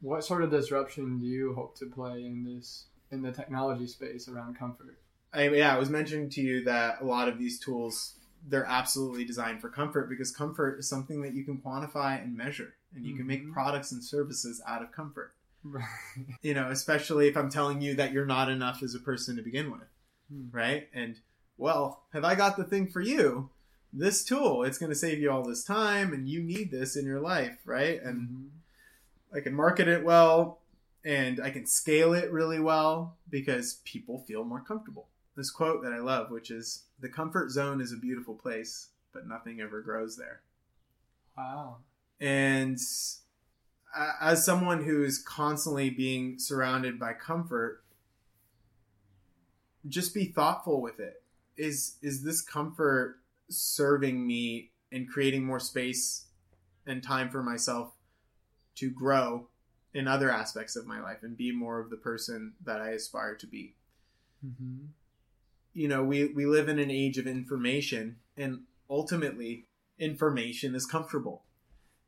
What sort of disruption do you hope to play in this in the technology space around comfort? I, yeah, I was mentioning to you that a lot of these tools they're absolutely designed for comfort because comfort is something that you can quantify and measure, and you can make Mhm. products and services out of comfort. Right. You know, especially if I'm telling you that you're not enough as a person to begin with, Hmm. right? And well, have I got the thing for you? This tool, it's going to save you all this time, and you need this in your life, right? And Mhm. I can market it well and I can scale it really well because people feel more comfortable. This quote that I love, which is The comfort zone is a beautiful place, but nothing ever grows there. Wow. And as someone who's constantly being surrounded by comfort, just be thoughtful with it. Is is this comfort serving me and creating more space and time for myself to grow in other aspects of my life and be more of the person that I aspire to be. Mm-hmm. You know, we, we live in an age of information, and ultimately, information is comfortable.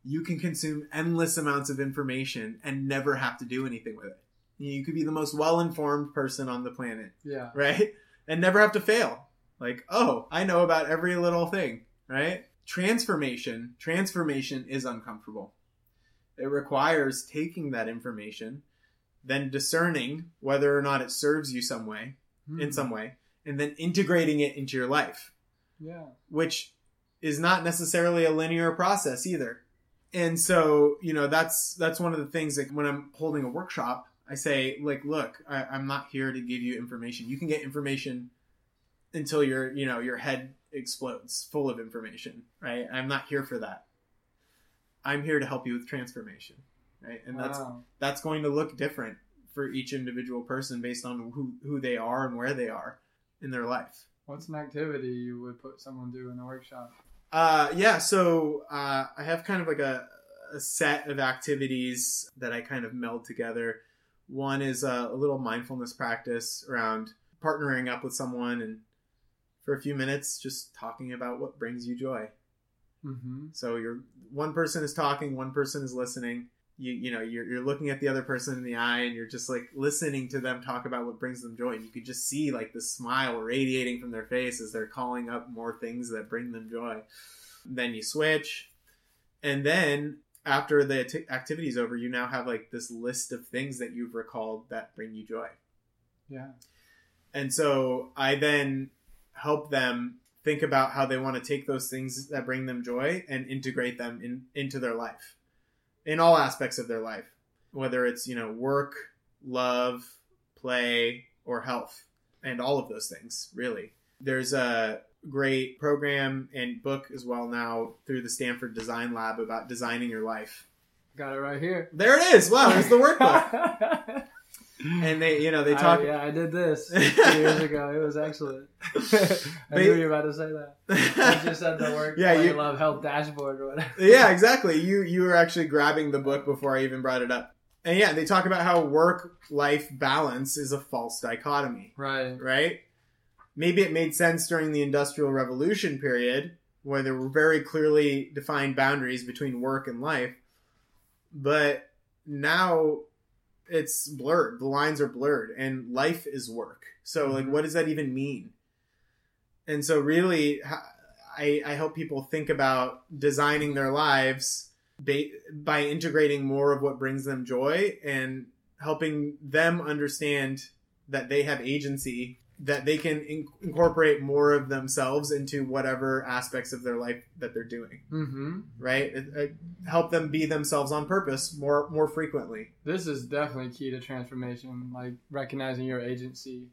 You can consume endless amounts of information and never have to do anything with it. You could be the most well informed person on the planet, Yeah. right? And never have to fail. Like, oh, I know about every little thing, right? Transformation, transformation is uncomfortable. It requires taking that information, then discerning whether or not it serves you some way, Hmm. in some way, and then integrating it into your life, Yeah. which is not necessarily a linear process either. And so, you know, that's that's one of the things that when I'm holding a workshop, I say, like, look, I, I'm not here to give you information. You can get information until your, you know, your head explodes full of information, right? I'm not here for that. I'm here to help you with transformation, right? And that's that's going to look different for each individual person based on who who they are and where they are in their life. What's an activity you would put someone do in a workshop? Uh, yeah, so uh, I have kind of like a, a set of activities that I kind of meld together. One is a, a little mindfulness practice around partnering up with someone and for a few minutes just talking about what brings you joy. Mm-hmm. So you're one person is talking, one person is listening. You you know you're you're looking at the other person in the eye, and you're just like listening to them talk about what brings them joy. And you could just see like the smile radiating from their face as they're calling up more things that bring them joy. Then you switch, and then after the acti- activity's over, you now have like this list of things that you've recalled that bring you joy. Yeah. And so I then help them think about how they want to take those things that bring them joy and integrate them in, into their life in all aspects of their life, whether it's, you know, work, love, play, or health, and all of those things, really. There's a great program and book as well now through the Stanford Design Lab about designing your life. Got it right here. There it is. Wow, there's the workbook. And they, you know, they talk. I, yeah, I did this years ago. It was excellent. I knew you were about to say that. I just said the work. Yeah, Yeah, you- love health dashboard or whatever. yeah, exactly. You you were actually grabbing the book before I even brought it up. And yeah, they talk about how work life balance is a false dichotomy, Right. right? Maybe it made sense during the Industrial Revolution period where there were very clearly defined boundaries between work and life. But now it's blurred. The lines are blurred and life is work. So like Mhm. what does that even mean? And so really I, I help people think about designing their lives ba- by integrating more of what brings them joy and helping them understand that they have agency that they can in- incorporate more of themselves into whatever aspects of their life that they're doing Mm-hmm. right it, it, help them be themselves on purpose more more frequently This is definitely key to transformation, like recognizing your agency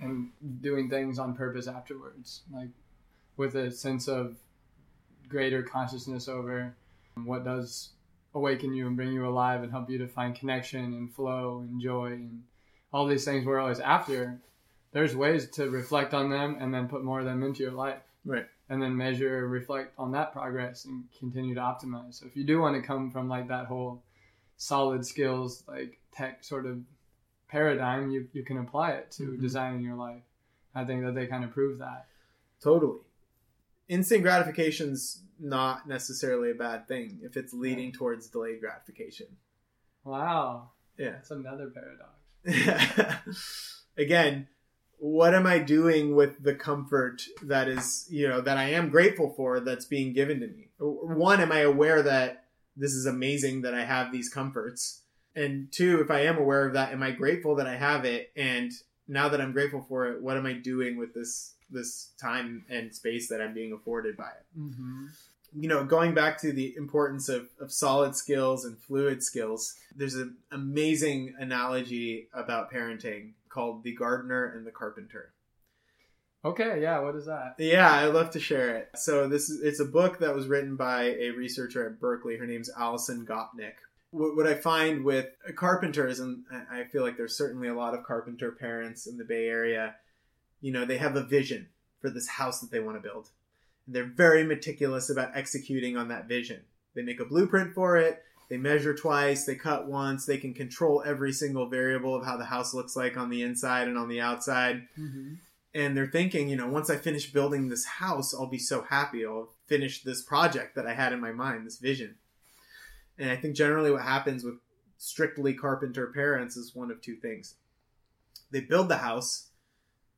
and doing things on purpose afterwards, like with a sense of greater consciousness over what does awaken you and bring you alive and help you to find connection and flow and joy and all these things we're always after. There's ways to reflect on them and then put more of them into your life. Right. And then measure, reflect on that progress and continue to optimize. So if you do want to come from like that whole solid skills like tech sort of paradigm you, you can apply it to Mhm. designing your life i think that they kind of prove that totally instant gratification's not necessarily a bad thing if it's leading towards delayed gratification wow yeah that's another paradox again what am i doing with the comfort that is you know that i am grateful for that's being given to me? One am i aware that this is amazing that i have these comforts? And two if i am aware of that am i grateful that i have it? And now that i'm grateful for it what am i doing with this this time and space that i'm being afforded by it? Mm-hmm. you know, going back to the importance of, of solid skills and fluid skills, there's an amazing analogy about parenting called The Gardener and the Carpenter. okay yeah what is that Yeah, I'd love to share it. So this is it's a book that was written by a researcher at Berkeley. Her name's Alison Gopnik. What, what I find with carpenters, and I I feel like there's certainly a lot of carpenter parents in the Bay Area, you know, they have a vision for this house that they want to build. And they're very meticulous about executing on that vision. They make a blueprint for it, They measure twice, they cut once, they can control every single variable of how the house looks like on the inside and on the outside. Mm-hmm. And they're thinking, you know, once I finish building this house, I'll be so happy. I'll finish this project that I had in my mind, this vision. And I think generally what happens with strictly carpenter parents is one of two things. They build the house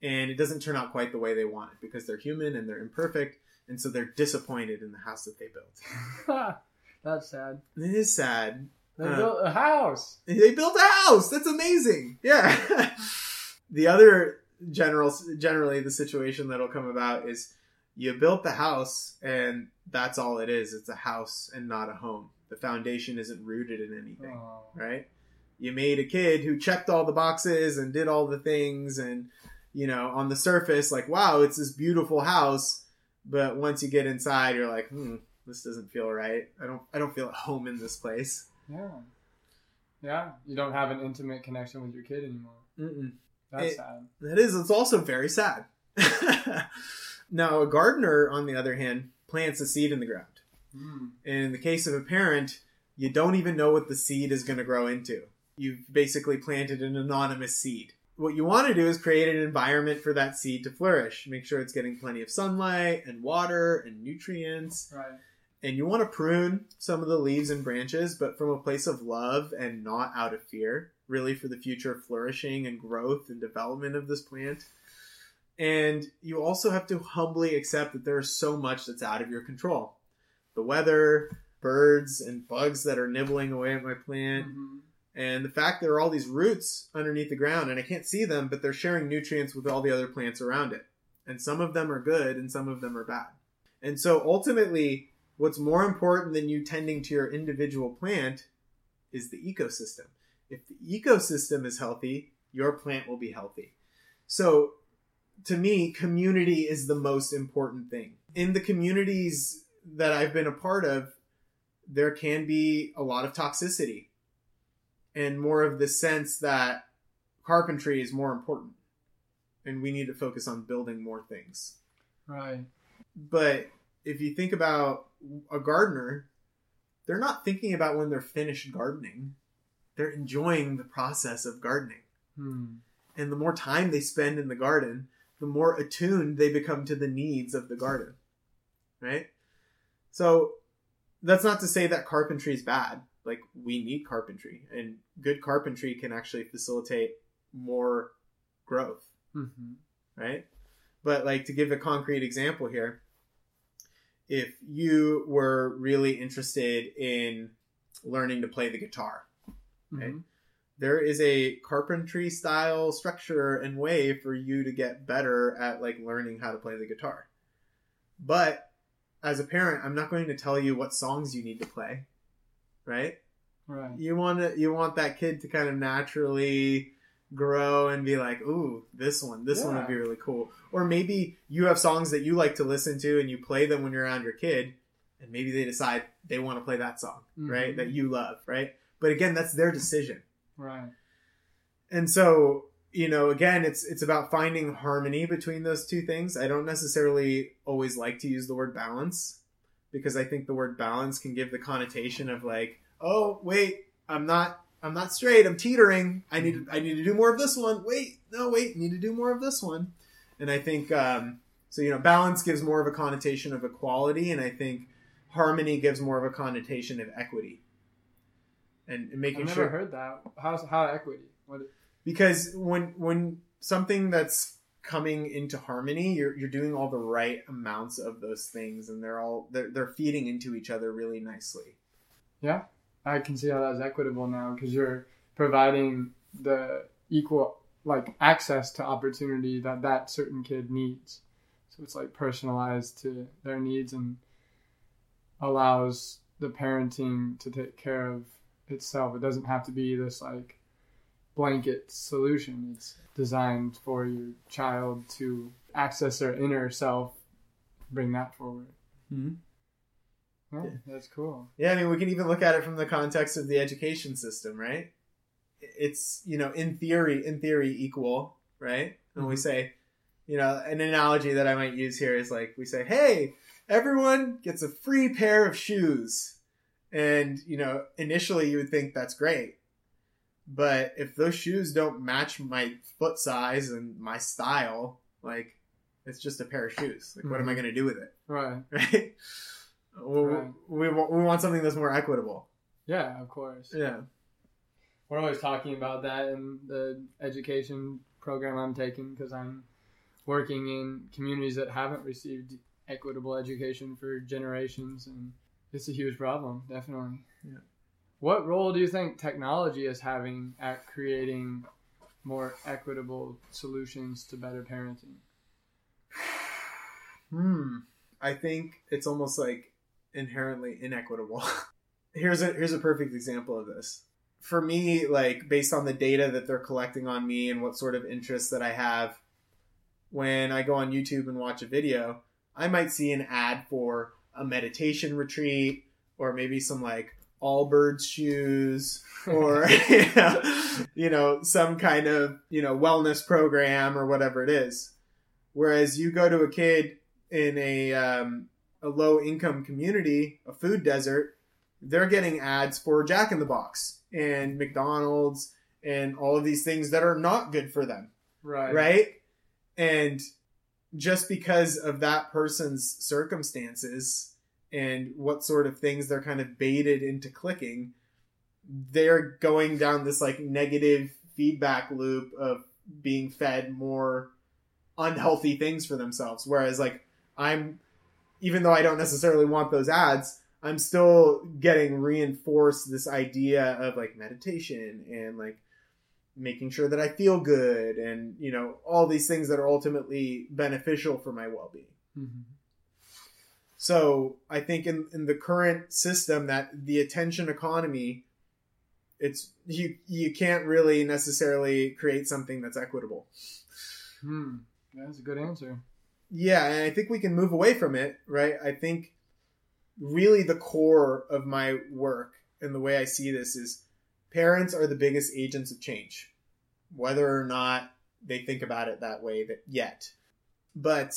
and it doesn't turn out quite the way they want it because they're human and they're imperfect. And so they're disappointed in the house that they built. That's sad. It is sad. They Uh, built a house. They built a house. That's amazing. Yeah. the other general, generally, the situation that'll come about is you built the house, and that's all it is. It's a house and not a home. The foundation isn't rooted in anything, Oh. right? You made a kid who checked all the boxes and did all the things, and you know, on the surface, like, wow, it's this beautiful house. But once you get inside, you're like, hmm, this doesn't feel right. I don't, I don't feel at home in this place. Yeah. Yeah. You don't have an intimate connection with your kid anymore. Mm-mm. That's It- sad. That is, it's also very sad. now, a gardener, on the other hand, plants a seed in the ground. Mm. And in the case of a parent, you don't even know what the seed is going to grow into. You've basically planted an anonymous seed. What you want to do is create an environment for that seed to flourish. Make sure it's getting plenty of sunlight and water and nutrients. Right. And you want to prune some of the leaves and branches, but from a place of love and not out of fear, really for the future flourishing and growth and development of this plant. And you also have to humbly accept that there's so much that's out of your control. The weather, birds, and bugs that are nibbling away at my plant, Mhm. and the fact there are all these roots underneath the ground and I can't see them, but they're sharing nutrients with all the other plants around it. And some of them are good and some of them are bad. And so ultimately, what's more important than you tending to your individual plant is the ecosystem. If the ecosystem is healthy, your plant will be healthy. So to me, community is the most important thing. In the communities that I've been a part of, there can be a lot of toxicity and more of the sense that carpentry is more important and we need to focus on building more things. Right. But if you think about a gardener, they're not thinking about when they're finished gardening. They're enjoying the process of gardening. Hmm. And the more time they spend in the garden, the more attuned they become to the needs of the garden. Right? So that's not to say that carpentry is bad. Like we need carpentry and good carpentry can actually facilitate more growth hmm right? But like to give a concrete example here, if you were really interested in learning to play the guitar. Mhm. there is a carpentry style structure and way for you to get better at like learning how to play the guitar. But as a parent, I'm not going to tell you what songs you need to play, right? Right. you want to you want that kid to kind of naturally grow and be like ooh this one this one would be really cool. Or maybe you have songs that you like to listen to and you play them when you're around your kid and maybe they decide they want to play that song right Mhm. that you love right? But again that's their decision. Right. and so you know again it's it's about finding harmony between those two things. I don't necessarily always like to use the word balance because i think the word balance can give the connotation of like oh wait i'm not i'm not straight i'm teetering i need to, i need to do more of this one wait no wait need to do more of this one and i think um so you know balance gives more of a connotation of equality and i think harmony gives more of a connotation of equity and, and making I've sure never heard that. How's how equity? What? because when when something that's coming into harmony you're, you're doing all the right amounts of those things and they're all they're, they're feeding into each other really nicely Yeah, I can see how that's equitable now because you're providing the equal like access to opportunity that that certain kid needs. So it's like personalized to their needs and allows the parenting to take care of itself. It doesn't have to be this like blanket solution. It's designed for your child to access their inner self, bring that forward. mm-hmm. Oh, That's cool. yeah i mean we can even look at it from the context of the education system right it's you know in theory in theory equal right and we Mhm. say you know an analogy that i might use here is like we say hey everyone gets a free pair of shoes And, you know, initially you would think that's great. But if those shoes don't match my foot size and my style, like it's just a pair of shoes. Like, what am I Mhm. going to do with it? Right. Right? We, Right. we, want, we want something that's more equitable. Yeah, of course. Yeah. We're always talking about that in the education program I'm taking because I'm working in communities that haven't received equitable education for generations, and it's a huge problem, definitely. Yeah. What role do you think technology is having at creating more equitable solutions to better parenting? Hmm. I think it's almost like inherently inequitable. here's a here's a perfect example of this. For me, like based on the data that they're collecting on me and what sort of interests that I have, when I go on YouTube and watch a video, I might see an ad for a meditation retreat or maybe some like Allbirds shoes or you, know, you know some kind of you know wellness program or whatever it is. Whereas you go to a kid in a um, a low income community, a food desert, they're getting ads for Jack in the Box and McDonald's and all of these things that are not good for them, Right. right? And just because of that person's circumstances and what sort of things they're kind of baited into clicking, they're going down this like negative feedback loop of being fed more unhealthy things for themselves. Whereas like I'm, even though I don't necessarily want those ads, I'm still getting reinforced this idea of like meditation and like making sure that I feel good and you know all these things that are ultimately beneficial for my well-being. Mhm. So I think in, in the current system that the attention economy, it's you you can't really necessarily create something that's equitable. Hmm. That's a good answer. Yeah, and I think we can move away from it, right? I think really the core of my work and the way I see this is parents are the biggest agents of change, whether or not they think about it that way that yet. But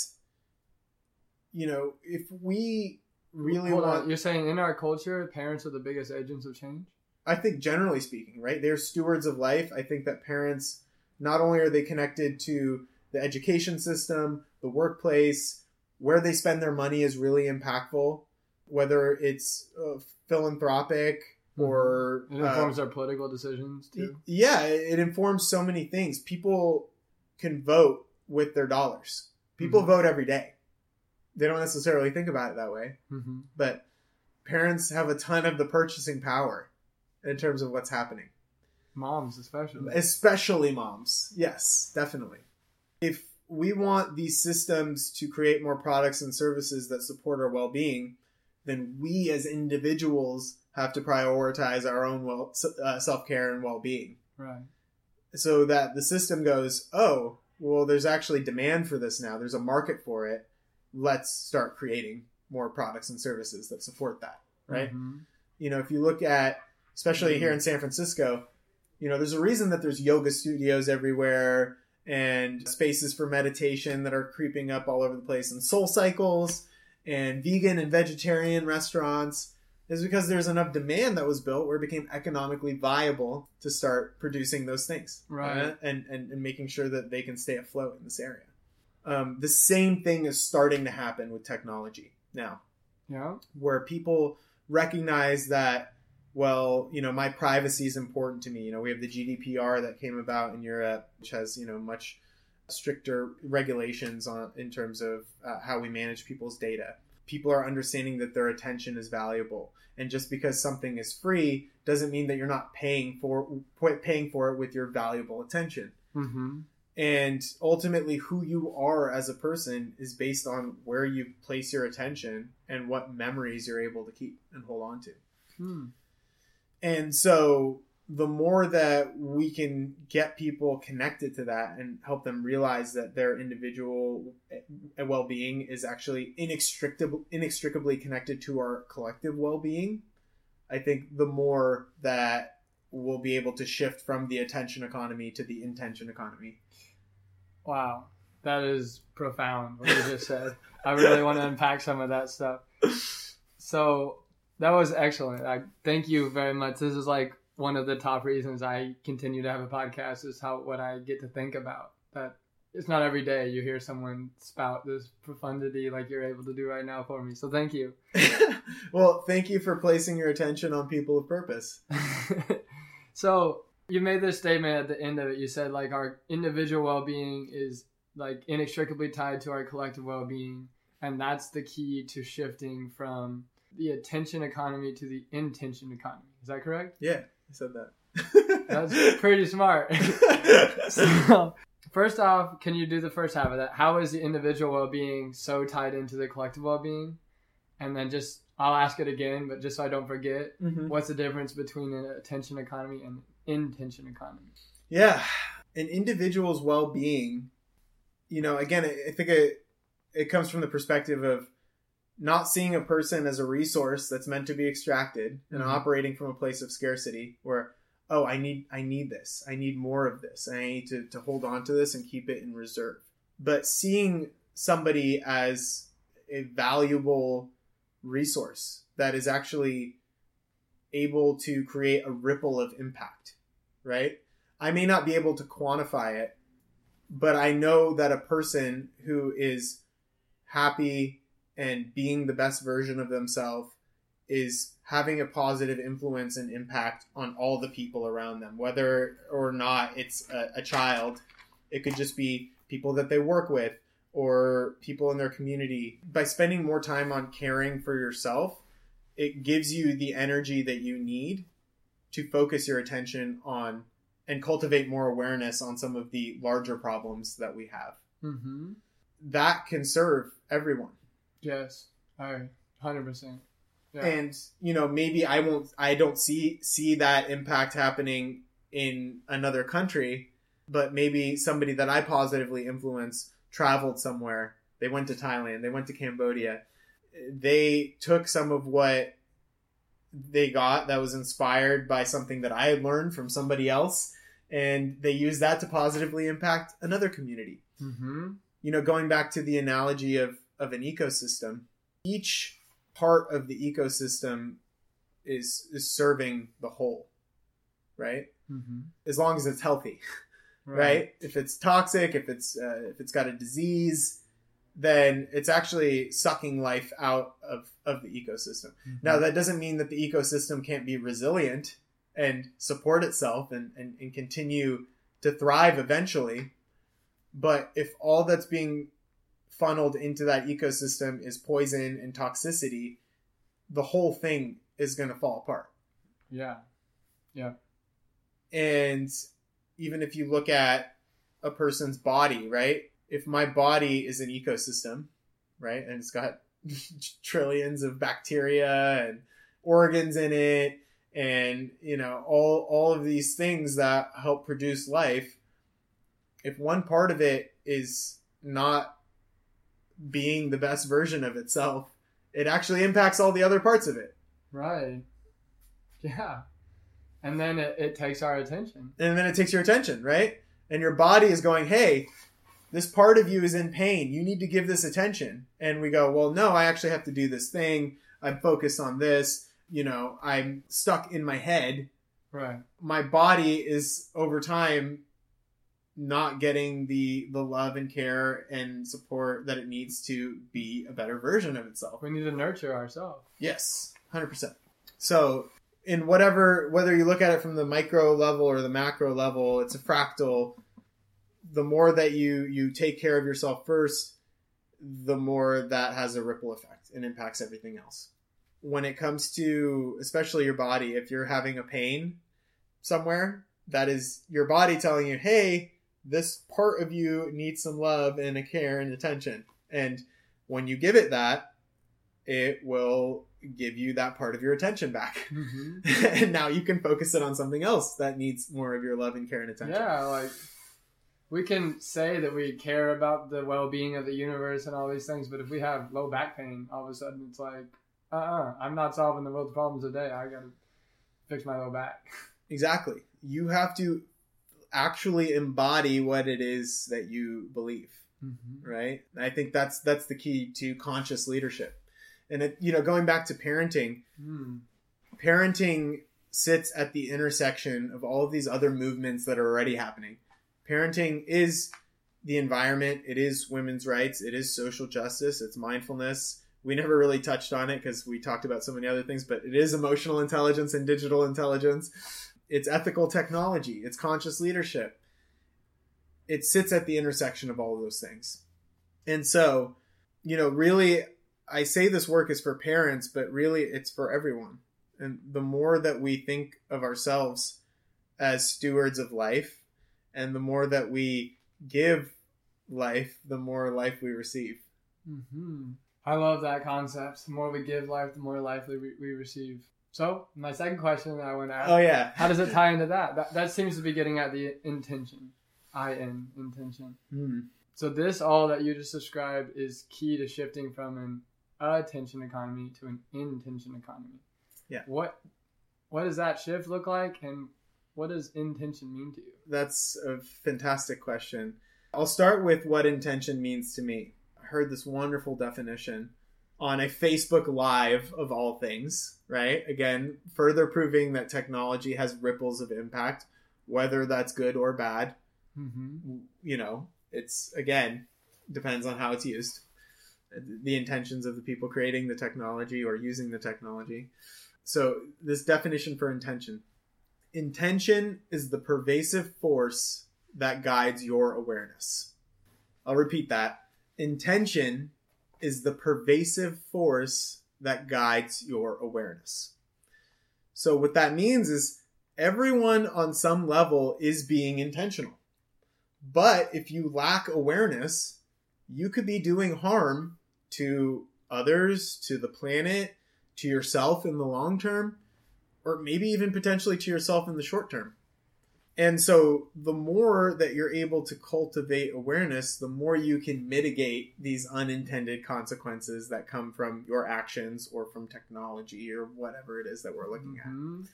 you know, if we really Hold want on. You're saying in our culture, parents are the biggest agents of change? I think generally speaking, right? They're stewards of life. I think that parents not only are they connected to the education system, the workplace, where they spend their money is really impactful, whether it's uh, philanthropic or It uh, informs our political decisions too. yeah, it it informs so many things. People can vote with their dollars. People Mhm. vote every day. They don't necessarily think about it that way hmm but parents have a ton of the purchasing power in terms of what's happening Moms, especially. especially moms yes definitely if we want these systems to create more products and services that support our well-being then we as individuals have to prioritize our own well, uh, self-care and well-being Right. so that the system goes oh well there's actually demand for this now there's a market for it let's start creating more products and services that support that right Mhm. you know, if you look at, especially here in San Francisco, you know, there's a reason that there's yoga studios everywhere and spaces for meditation that are creeping up all over the place and soul cycles and vegan and vegetarian restaurants is because there's enough demand that was built where it became economically viable to start producing those things Right. uh, and, and and making sure that they can stay afloat in this area um, the same thing is starting to happen with technology now Yeah. where people recognize that well you know my privacy is important to me. You know we have the gdpr that came about in europe which has you know much stricter regulations on in terms of uh, how we manage people's data. People are understanding that their attention is valuable. And just because something is free doesn't mean that you're not paying for paying for it with your valuable attention. Mm-hmm. and ultimately who you are as a person is based on where you place your attention and what memories you're able to keep and hold on to. Hmm. And so the more that we can get people connected to that and help them realize that their individual eh, well-being is actually inextricably inextricably connected to our collective well-being i think the more that we'll be able to shift from the attention economy to the intention economy Wow. That is profound what you just said. I really want to unpack some of that stuff. So, That was excellent. I thank you very much. This is like one of the top reasons I continue to have a podcast is how what I get to think about. That it's not every day you hear someone spout this profundity like you're able to do right now for me. So thank you. well, thank you for placing your attention on people of purpose. so you made this statement at the end of it. You said like our individual well-being is like inextricably tied to our collective well-being, and that's the key to shifting from the attention economy to the intention economy. Is that correct? Yeah, I said that. That's pretty smart. so, first off, can you do the first half of that? How is the individual well-being so tied into the collective well-being? And then just I'll ask it again, but just so I don't forget, Mhm. what's the difference between an attention economy and intention economy? Yeah, an individual's well-being. You know, again, I I think it it comes from the perspective of not seeing a person as a resource that's meant to be extracted and Mhm. operating from a place of scarcity where oh i need i need this. I need more of this. I need to, to hold on to this and keep it in reserve. But seeing somebody as a valuable resource that is actually able to create a ripple of impact right? I may not be able to quantify it but i know that a person who is happy and being the best version of themselves is having a positive influence and impact on all the people around them, whether or not it's a, a child. It could just be people that they work with or people in their community. By spending more time on caring for yourself, it gives you the energy that you need to focus your attention on and cultivate more awareness on some of the larger problems that we have. Mm-hmm. That can serve everyone. Yes. All right. Hundred percent. Yeah. and you know maybe i won't i don't see see that impact happening in another country but maybe somebody that i positively influence traveled somewhere they went to thailand they went to cambodia they took some of what they got that was inspired by something that i had learned from somebody else and they used that to positively impact another community Mm-hmm. you know, going back to the analogy of, of an ecosystem, each part of the ecosystem is is serving the whole, right? Mm-hmm. As long as it's healthy, right? If it's toxic, if it's uh, if it's got a disease, then it's actually sucking life out of of the ecosystem. Mhm. Now, that doesn't mean that the ecosystem can't be resilient and support itself and, and, and continue to thrive eventually. But if all that's being funneled into that ecosystem is poison and toxicity, the whole thing is going to fall apart. Yeah. Yeah. And even if you look at a person's body, right? If my body is an ecosystem, right, and it's got trillions of bacteria and organs in it, and you know all all of these things that help produce life. If one part of it is not being the best version of itself, it actually impacts all the other parts of it. Right. Yeah. And then it, it takes our attention. and then it takes your attention, right? And your body is going, "Hey, this part of you is in pain. You need to give this attention." And we go, "Well, no, I actually have to do this thing. I'm focused on this. You know, I'm stuck in my head. Right. My body is over time not getting the the love and care and support that it needs to be a better version of itself." We need to nurture ourselves. Yes, hundred percent. So, in whatever, whether you look at it from the micro level or the macro level, it's a fractal. The more that you you take care of yourself first, the more that has a ripple effect and impacts everything else. When it comes to especially your body, if you're having a pain somewhere, that is your body telling you, "Hey, this part of you needs some love and a care and attention." And when you give it that, it will give you that part of your attention back. Mm-hmm. and now you can focus it on something else that needs more of your love and care and attention. Yeah, like we can say that we care about the well-being of the universe and all these things, but if we have low back pain, all of a sudden it's like, uh-uh, I'm not solving the world's problems today. I gotta fix my low back. Exactly. You have to actually embody what it is that you believe, Mm-hmm. right? And I think that's that's the key to conscious leadership And it, you know, going back to parenting, Mm. parenting sits at the intersection of all of these other movements that are already happening. Parenting is the environment, it is women's rights, it is social justice, it's mindfulness. We never really touched on it because we talked about so many other things, but it is emotional intelligence and digital intelligence. It's ethical technology, it's conscious leadership. It sits at the intersection of all of those things. And so, you know, really, I say this work is for parents, but really it's for everyone and the more that we think of ourselves as stewards of life and the more that we give life the more life we receive hmm I love that concept. The more we give life, the more life we, we receive. So, my second question I want to ask oh yeah how does it tie into that? that? That seems to be getting at the intention. I N, intention. Hmm. So, this all that you just described is key to shifting from an attention economy to an intention economy. Yeah. What what does that shift look like and what does intention mean to you? that's a fantastic question i'll start with what intention means to me i heard this wonderful definition on a facebook live of all things right again further proving that technology has ripples of impact whether that's good or bad Mm-hmm. you know, it's again depends on how it's used, the intentions of the people creating the technology or using the technology. So, this definition for intention intention is the pervasive force that guides your awareness. I'll repeat that. Intention is the pervasive force that guides your awareness. So, what that means is everyone on some level is being intentional. But if you lack awareness, you could be doing harm to others, to the planet, to yourself in the long term, or maybe even potentially to yourself in the short term. And so, the more that you're able to cultivate awareness, the more you can mitigate these unintended consequences that come from your actions or from technology or whatever it is that we're looking at. Mhm.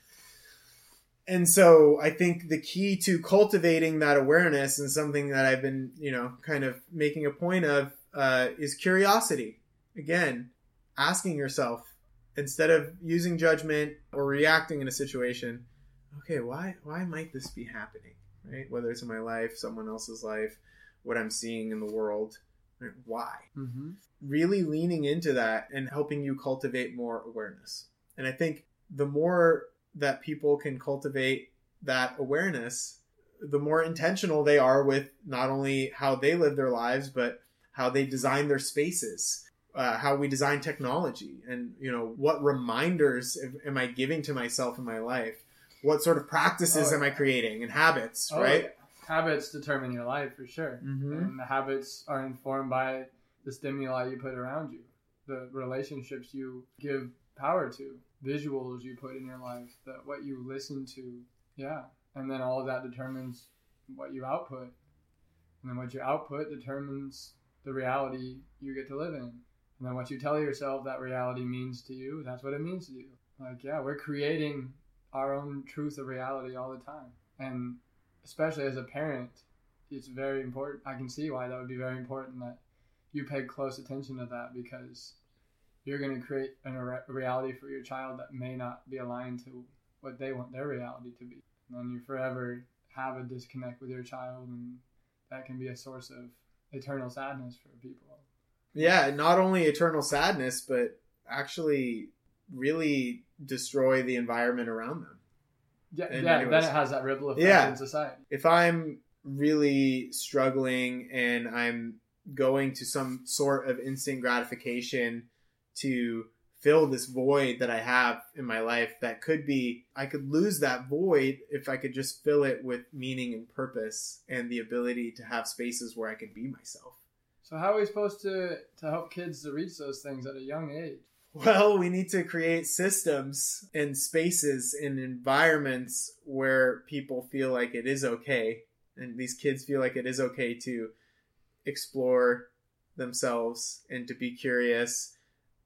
And so I think the key to cultivating that awareness and something that I've been, you know, kind of making a point of uh, is curiosity. Again, asking yourself instead of using judgment or reacting in a situation, okay, why why might this be happening? Right? Whether it's in my life, someone else's life, what I'm seeing in the world, right? why? Mhm. really leaning into that and helping you cultivate more awareness. And I think the more that people can cultivate that awareness, the more intentional they are with not only how they live their lives, but how they design their spaces, uh, how we design technology, and you know what reminders am I giving to myself in my life? What sort of practices Oh, am I creating and habits, Oh, right? yeah. Habits determine your life for sure. Mm-hmm. And the habits are informed by the stimuli you put around you, the relationships you give power to, visuals you put in your life, that what you listen to. Yeah. And then all of that determines what you output. And then what you output determines the reality you get to live in. And then what you tell yourself that reality means to you, that's what it means to you. Like, yeah, we're creating our own truth of reality all the time. And especially as a parent, it's very important. I can see why that would be very important that you pay close attention to that because you're going to create a reality for your child that may not be aligned to what they want their reality to be. And then you forever have a disconnect with your child, and that can be a source of eternal sadness for people. yeah not only eternal sadness but actually really destroy the environment around them Yeah, In yeah many then it has that ripple effect Yeah. in society. if i'm really struggling and i'm going to some sort of instant gratification to fill this void that i have in my life that could be i could lose that void if i could just fill it with meaning and purpose and the ability to have spaces where i could be myself So how are we supposed to to help kids to reach those things at a young age? Well, we need to create systems and spaces and environments where people feel like it is okay, and these kids feel like it is okay to explore themselves and to be curious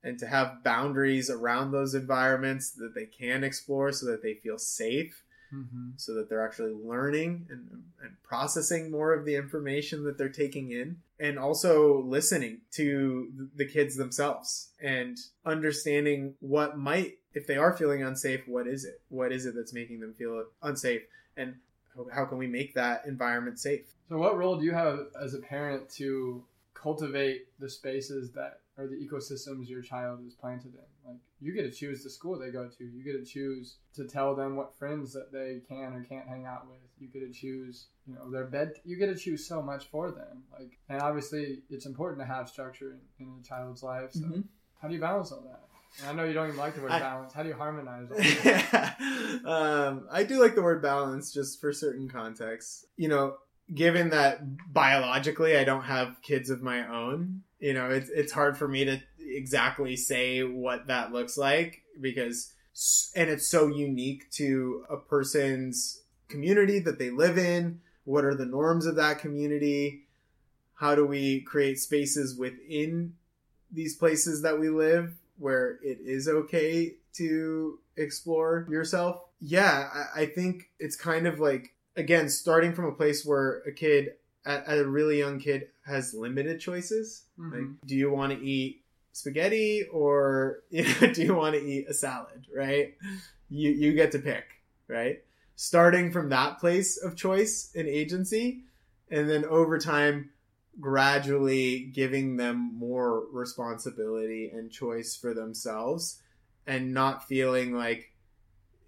and to have boundaries around those environments that they can explore so that they feel safe. Mm-hmm. so that they're actually learning and, and processing more of the information that they're taking in and also listening to the kids themselves and understanding what might if they are feeling unsafe what is it? What is it that's making them feel unsafe? And how, how can we make that environment safe? So, what role do you have as a parent to cultivate the spaces that or the ecosystems your child is planted in? Like, you get to choose the school they go to. You get to choose to tell them what friends that they can or can't hang out with. You get to choose, you know, their bed. You get to choose so much for them. Like, and obviously, it's important to have structure in, in a child's life. So, how do you balance all that? And I know you don't even like the word I- balance. How do you harmonize all that? um, I do like the word balance just for certain contexts. You know, given that biologically I don't have kids of my own, you know, it's it's hard for me to exactly say what that looks like because and it's so unique to a person's community that they live in. What are the norms of that community? How do we create spaces within these places that we live where it is okay to explore yourself. Yeah, I, I think it's kind of like, again, starting from a place where a kid, a really young kid, has limited choices. Mhm. Like, do you want to eat spaghetti or you know, do you want to eat a salad, right? You, you get to pick, right? Starting from that place of choice and agency, and then over time, gradually giving them more responsibility and choice for themselves and not feeling like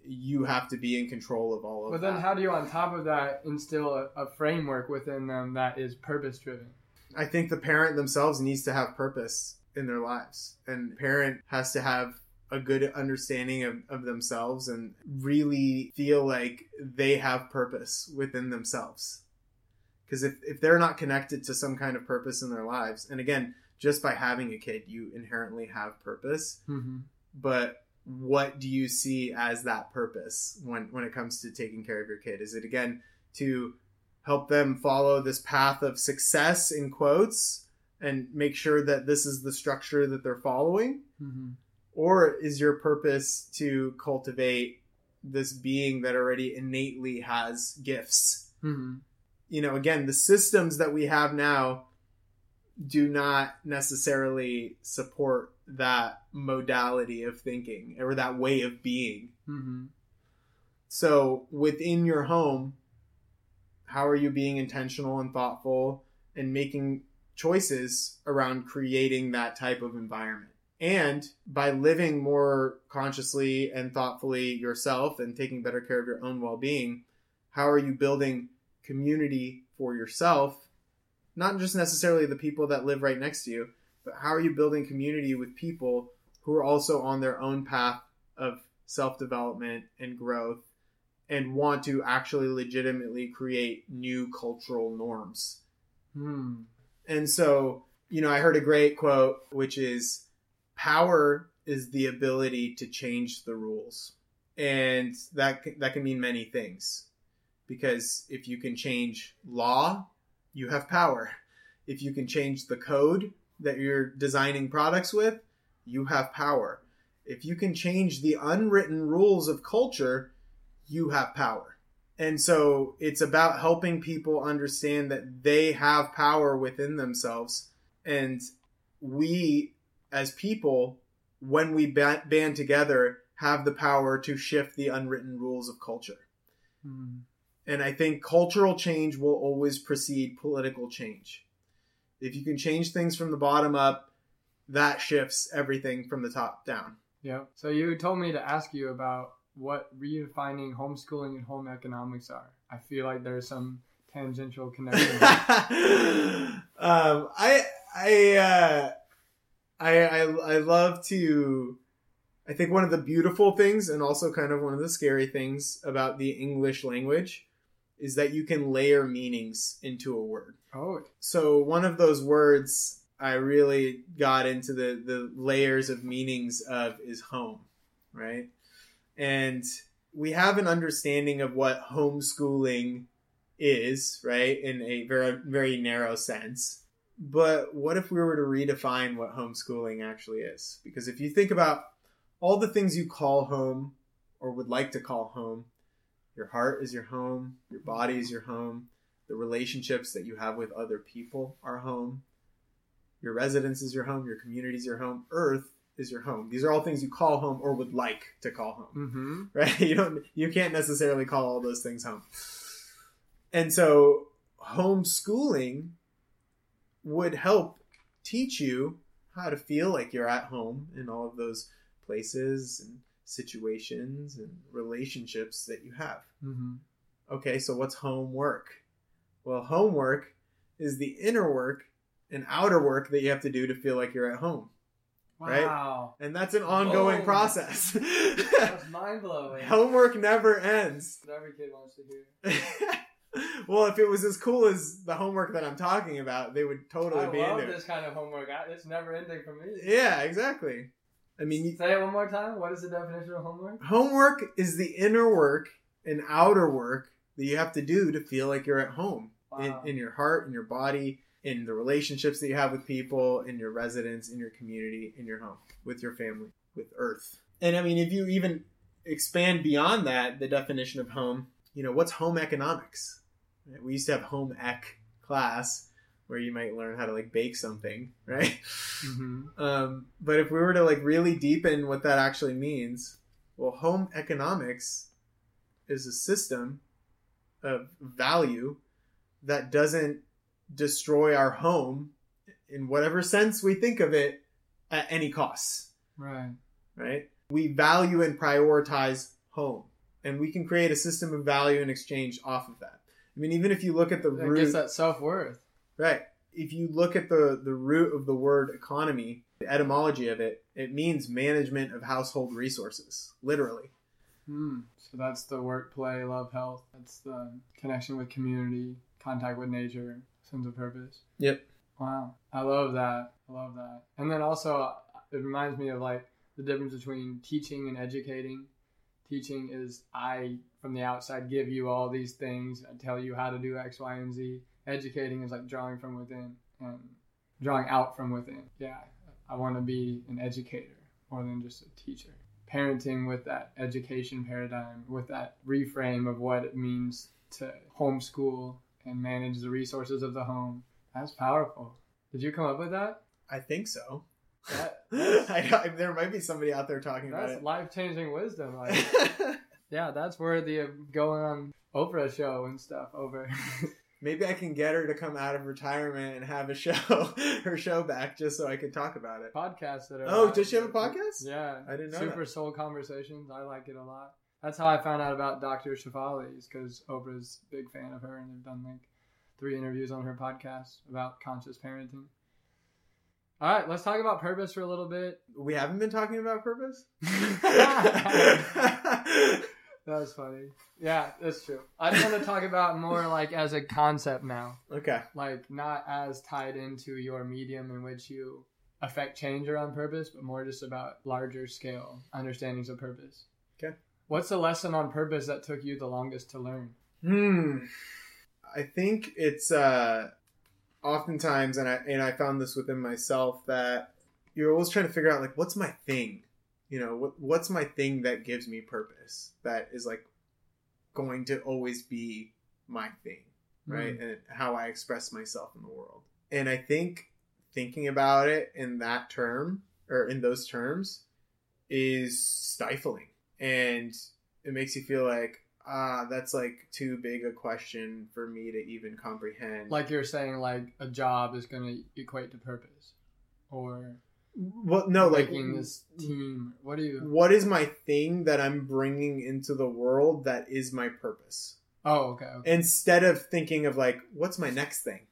you have to be in control of all of that. But that. then, how do you, on top of that, instill a, a framework within them that is purpose driven? I think the parent themselves needs to have purpose in their lives. And parent has to have a good understanding of, of themselves and really feel like they have purpose within themselves. Because if, if they're not connected to some kind of purpose in their lives, and again, just by having a kid, you inherently have purpose. Mm-hmm. But what do you see as that purpose when, when it comes to taking care of your kid? Is it again to help them follow this path of success in quotes and make sure that this is the structure that they're following? Mm-hmm. Or is your purpose to cultivate this being that already innately has gifts? Mm-hmm. You know, again, the systems that we have now do not necessarily support that modality of thinking or that way of being. Mm-hmm. So within your home, how are you being intentional and thoughtful and making choices around creating that type of environment? And by living more consciously and thoughtfully yourself and taking better care of your own well being, how are you building community for yourself? Not just necessarily the people that live right next to you, but how are you building community with people who are also on their own path of self development and growth and want to actually legitimately create new cultural norms. Hmm. And so, you know, I heard a great quote, which is power is the ability to change the rules. And that, that can mean many things. Because if you can change law, you have power. If you can change the code that you're designing products with, you have power. If you can change the unwritten rules of culture, you have power. And so it's about helping people understand that they have power within themselves. And we, as people, when we band together, have the power to shift the unwritten rules of culture. Hmm. And I think cultural change will always precede political change. If you can change things from the bottom up, that shifts everything from the top down. Yeah. So you told me to ask you about what redefining homeschooling and home economics are. I feel like there's some tangential connection. um, I I, uh, I I I love to. I think one of the beautiful things, and also kind of one of the scary things about the English language, is that you can layer meanings into a word. oh, So one of those words I really got into the the layers of meanings of is home, right? And we have an understanding of what homeschooling is, right, in a very very narrow sense. But what if we were to redefine what homeschooling actually is? Because if you think about all the things you call home or would like to call home, Your heart is your home. Your body is your home. The relationships that you have with other people are home. Your residence is your home. Your community is your home. Earth is your home. These are all things you call home or would like to call home. Mm-hmm. Right? You don't. You can't necessarily call all those things home. And so, homeschooling would help teach you how to feel like you're at home in all of those places and situations and relationships that you have. Mm-hmm. Okay, so what's homework? Well, homework is the inner work and outer work that you have to do to feel like you're at home. Right? Wow. And that's an ongoing Whoa. process. That's mind blowing. homework never ends. Every kid wants to do. well, if it was as cool as the homework that I'm talking about, they would totally I be love into it. this kind of homework. It's never ending for me. Yeah, exactly. I mean, you- Say it one more time. What is the definition of homework? homework is the inner work and outer work that you have to do to feel like you're at home in, Wow. in your heart, in your body, in the relationships that you have with people, in your residence, in your community, in your home, with your family, with Earth. And I mean, if you even expand beyond that, the definition of home, you know, what's home economics? We used to have home ec class where you might learn how to like bake something, right? Mm-hmm. Um, but if we were to like really deepen what that actually means, well, home economics is a system of value that doesn't destroy our home in whatever sense we think of it at any costs, Right. right? We value and prioritize home, and we can create a system of value and exchange off of that. I mean, even if you look at the That root, that self worth. Right. If you look at the, the root of the word economy, the etymology of it, it means management of household resources, literally. Hmm. So that's the work, play, love, health. That's the connection with community, contact with nature, sense of purpose. Yep. Wow. I love that. I love that. And then also, it reminds me of like the difference between teaching and educating. Teaching is I, from the outside, give you all these things, I tell you how to do X, Y, and Z. Educating is like drawing from within and drawing out from within. Yeah. I want to be an educator more than just a teacher. Parenting with that education paradigm, with that reframe of what it means to homeschool and manage the resources of the home. That's powerful. Did you come up with that? I think so. That, I, there might be somebody out there talking that's about it. life changing wisdom. Like, yeah, that's worthy of uh, going on Oprah show and stuff over. Maybe I can get her to come out of retirement and have a show, her show back, just so I can talk about it. Podcast that are. Oh, does she have a podcast? Yeah, I didn't know Super that. Soul Conversations. I like it a lot. That's how I found out about Dr. Shefali, is because Oprah's a big fan of her, and they've done like three interviews on her podcast about conscious parenting. All right, let's talk about purpose for a little bit. We haven't been talking about purpose? That was funny. Yeah, that's true. I just want to talk about more like as a concept now, okay. like not as tied into your medium in which you affect change around purpose, but more just about larger scale understandings of purpose. Okay. What's the lesson on purpose that took you the longest to learn? Hmm. I think it's uh oftentimes and I and I found this within myself that you're always trying to figure out like what's my thing? You know, what what's my thing that gives me purpose? That is like going to always be my thing, hmm. right? And how I express myself in the world. And I think thinking about it in that term or in those terms is stifling and it makes you feel like ah that's like too big a question for me to even comprehend Like you're saying, like a job is going to equate to purpose, or well no like this team. What do you? what is my thing that i'm bringing into the world that is my purpose Oh, okay. okay. instead of thinking of like what's my next thing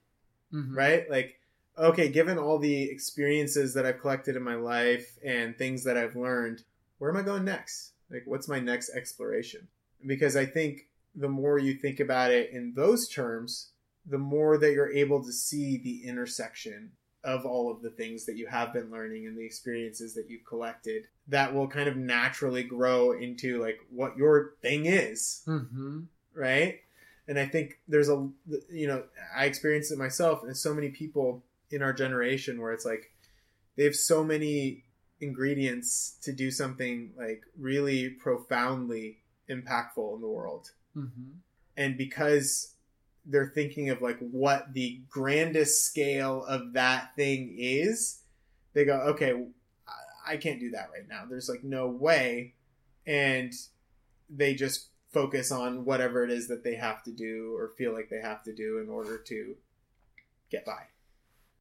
Mhm. right like okay given all the experiences that i've collected in my life and things that i've learned where am i going next like what's my next exploration because i think the more you think about it in those terms the more that you're able to see the intersection of all of the things that you have been learning and the experiences that you've collected that will kind of naturally grow into like what your thing is Mhm. right? And I think there's a, you know, I experienced it myself, and so many people in our generation where it's like they have so many ingredients to do something like really profoundly impactful in the world. Mm-hmm. And because they're thinking of like what the grandest scale of that thing is, they go, okay, I- I can't do that right now. There's like no way. And they just focus on whatever it is that they have to do or feel like they have to do in order to get by.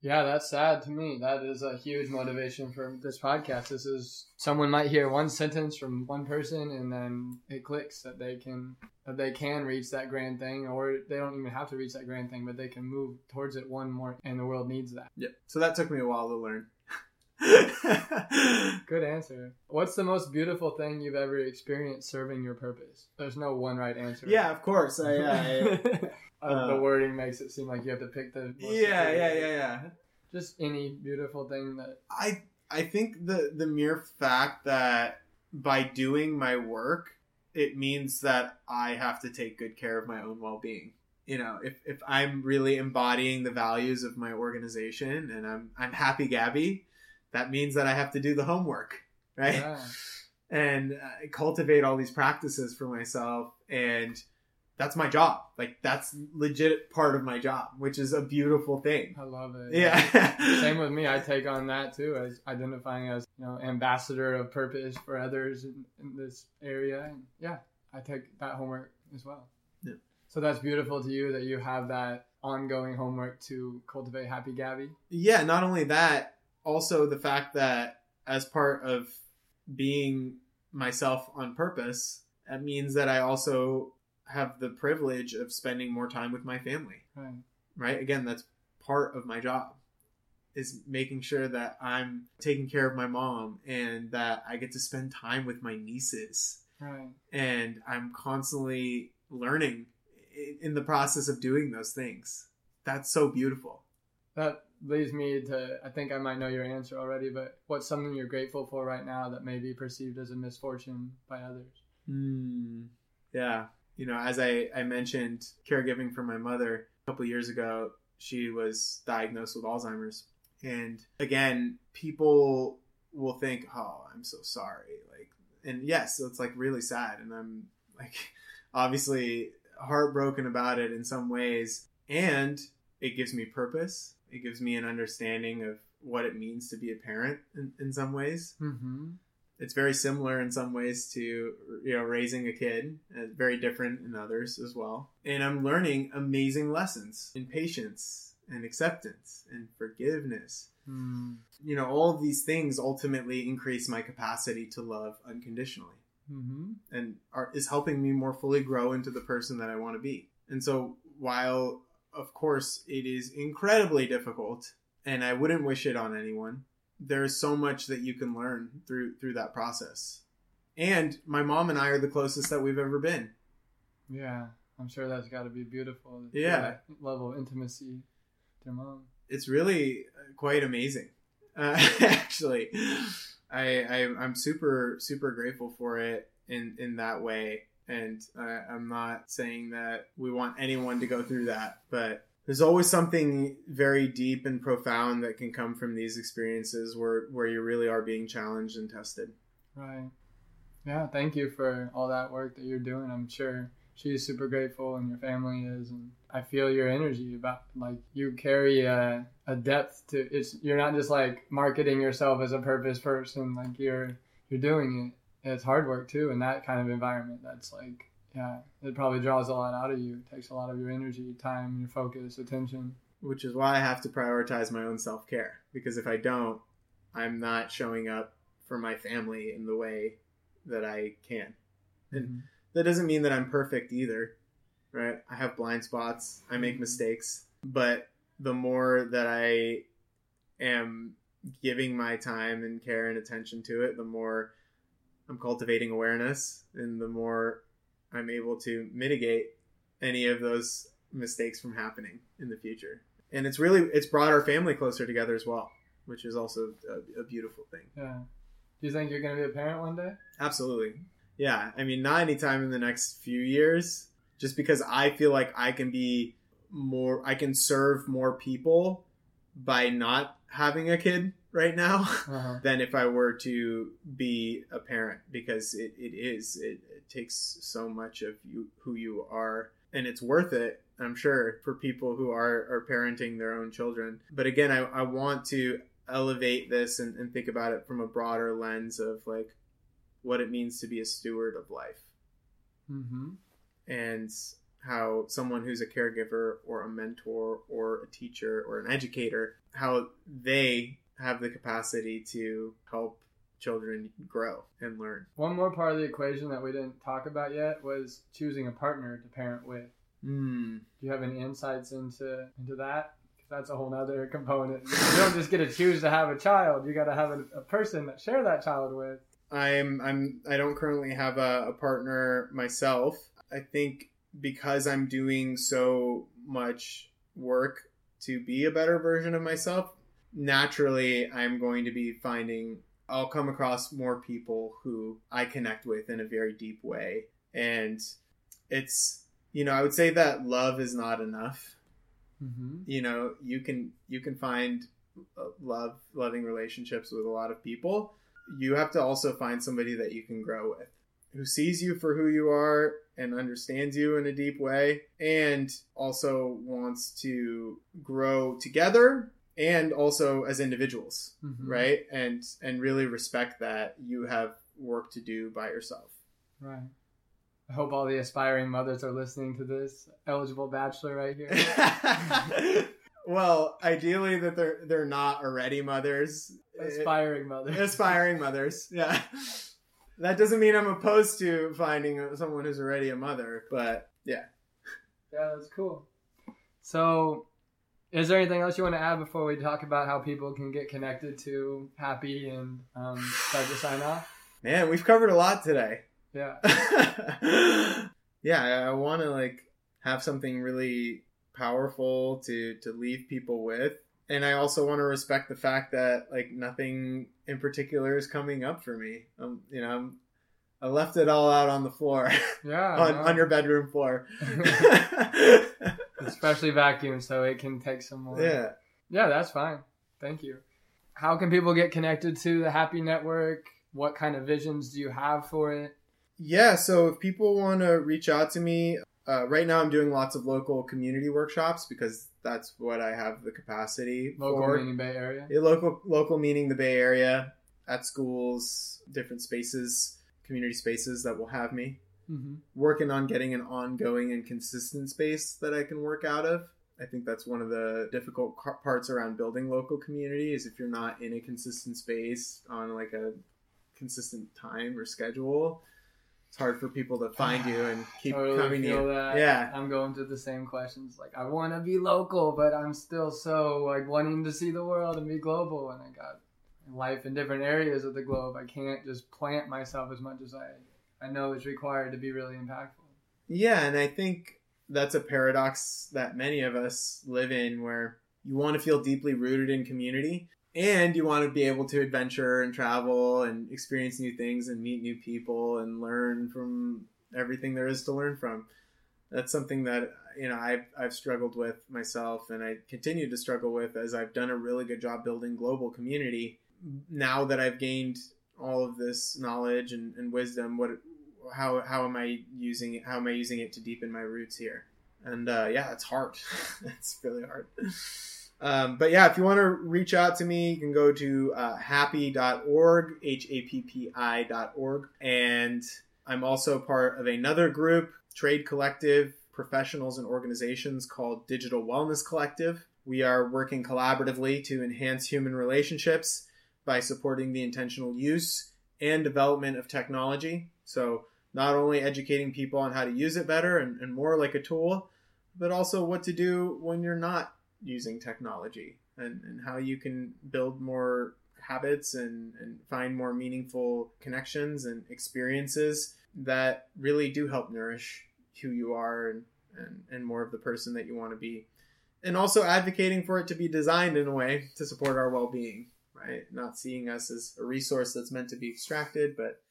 Yeah, that's sad to me. That is a huge motivation for this podcast. This is someone might hear one sentence from one person and then it clicks that they can that they can reach that grand thing or they don't even have to reach that grand thing, but they can move towards it one more and the world needs that. Yep. So that took me a while to learn. Good answer. What's the most beautiful thing you've ever experienced serving your purpose? There's no one right answer. yeah, of course. I, I, uh, Uh, the wording makes it seem like you have to pick the most yeah, yeah, yeah, yeah. Just any beautiful thing that I I think the the mere fact that by doing my work, it means that I have to take good care of my own well being. You know, if, if I'm really embodying the values of my organization and I'm I'm happy Gabby, that means that I have to do the homework, right? yeah. And uh, cultivate all these practices for myself and that's my job. Like that's legit part of my job, which is a beautiful thing. I love it. Yeah. Same with me. I take on that too as identifying as you know ambassador of purpose for others in, in this area. And yeah, I take that homework as well. Yeah. So that's beautiful to you that you have that ongoing homework to cultivate happy Gabby. yeah, not only that, also the fact that as part of being myself on purpose, that means that I also have the privilege of spending more time with my family, Right. right? Again, that's part of my job is making sure that I'm taking care of my mom and that I get to spend time with my nieces Right. and I'm constantly learning in the process of doing those things. That's so beautiful. That leads me to I think I might know your answer already, but what's something you're grateful for right now that may be perceived as a misfortune by others? Mm, yeah. You know, as I, I mentioned, caregiving for my mother a couple years ago, she was diagnosed with Alzheimer's. And again, people will think, oh, I'm so sorry. Like, and yes, it's like really sad. And I'm like, obviously heartbroken about it in some ways. And it gives me purpose. It gives me an understanding of what it means to be a parent in, in some ways Mm-hmm. It's very similar in some ways to you know raising a kid uh, very different in others as well and i'm learning amazing lessons in patience and acceptance and forgiveness Mm. you know all of these things ultimately increase my capacity to love unconditionally Mm-hmm. and are, is helping me more fully grow into the person that i want to be and so while of course it is incredibly difficult and i wouldn't wish it on anyone there's so much that you can learn through through that process and my mom and i are the closest that we've ever been Yeah, I'm sure that's got to be beautiful. Yeah. level of intimacy with your mom. it's really quite amazing uh, actually I, I i'm super super grateful for it in in that way and uh, i'm not saying that we want anyone to go through that but there's always something very deep and profound that can come from these experiences where where you really are being challenged and tested Right. Yeah, thank you for all that work that you're doing. I'm sure she's super grateful and your family is and I feel your energy about like you carry a, a depth to it's you're not just like marketing yourself as a purpose person like you're you're doing it. It's hard work too in that kind of environment that's like yeah, it probably draws a lot out of you. It takes a lot of your energy, time, your focus, attention. which is why i have to prioritize my own self-care because if i don't i'm not showing up for my family in the way that i can And mm-hmm. that doesn't mean that I'm perfect either, right? I have blind spots, I make mm-hmm. mistakes, but the more that I am giving my time and care and attention to it, the more I'm cultivating awareness and the more I'm able to mitigate any of those mistakes from happening in the future. And it's really it's brought our family closer together as well, which is also a, a beautiful thing. Yeah. Do you think you're gonna be a parent one day? Absolutely. Yeah. I mean, not anytime in the next few years, just because I feel like I can be more, I can serve more people by not having a kid right now Uh-huh. than if I were to be a parent because it, it is it takes so much of you who you are and it's worth it I'm sure for people who are are parenting their own children but again I, I want to elevate this and, and think about it from a broader lens of like what it means to be a steward of life Mm-hmm. and how someone who's a caregiver or a mentor or a teacher or an educator how they have the capacity to help children grow and learn One more part of the equation that we didn't talk about yet was choosing a partner to parent with. mm. Do you have any insights into into that? that's a whole other component. You don't just get to choose to have a child. You got to have a, a person that share that child with. i'm i'm i don't currently have a, a partner myself i think because i'm doing so much work to be a better version of myself naturally i'm going to be finding i'll come across more people who i connect with in a very deep way. And it's you know i would say that love is not enough. Mm-hmm. you know you can you can find uh, love loving relationships with a lot of people. You have to also find somebody that you can grow with who sees you for who you are and understands you in a deep way and also wants to grow together and also as individuals Mm-hmm. right and and really respect that you have work to do by yourself Right. I hope all the aspiring mothers are listening to this eligible bachelor right here. well ideally that they're they're not already mothers aspiring mothers. aspiring mothers yeah that doesn't mean i'm opposed to finding someone who's already a mother but yeah Yeah, that's cool. So, is there anything else you want to add before we talk about how people can get connected to Happi and um, start to sign off? man we've covered a lot today Yeah. yeah i, I want to like have something really powerful to to leave people with and i also want to respect the fact that like nothing in particular is coming up for me um you know I'm, i left it all out on the floor Yeah. on, on your bedroom floor Especially vacuum, so it can take some more. yeah Yeah, that's fine. Thank you. How can people get connected to the Happi Network? What kind of visions do you have for it? Yeah, so if people want to reach out to me, uh, right now I'm doing lots of local community workshops because that's what I have the capacity Local for. meaning Bay Area. Yeah, local, local meaning the Bay Area, at schools, different spaces, community spaces that will have me. Mm-hmm. Working on getting an ongoing and consistent space that I can work out of. I think that's one of the difficult parts around building local community is if you're not in a consistent space on like a consistent time or schedule, it's hard for people to find you and keep totally coming feel you. that. Yeah. I'm going through the same questions. Like, I want to be local, but I'm still so like wanting to see the world and be global. And I got life in different areas of the globe. I can't just plant myself as much as I I know is required to be really impactful. Yeah, and I think that's a paradox that many of us live in where you want to feel deeply rooted in community and you want to be able to adventure and travel and experience new things and meet new people and learn from everything there is to learn from. That's something that you know I've I've struggled with myself and I continue to struggle with as I've done a really good job building global community. Now that I've gained all of this knowledge and, and wisdom, what how how am I using it? How am I using it to deepen my roots here? And uh, yeah, it's hard. it's really hard. Um, but yeah, if you want to reach out to me, you can go to uh, happi.org, H A P P I.org. And I'm also part of another group, Trade Collective, professionals and organizations called Digital Wellness Collective. We are working collaboratively to enhance human relationships by supporting the intentional use and development of technology. So, not only educating people on how to use it better and, and more like a tool, but also what to do when you're not using technology and, and how you can build more habits and, and find more meaningful connections and experiences that really do help nourish who you are and, and, and more of the person that you want to be. And also advocating for it to be designed in a way to support our well being, right? Not seeing us as a resource that's meant to be extracted, but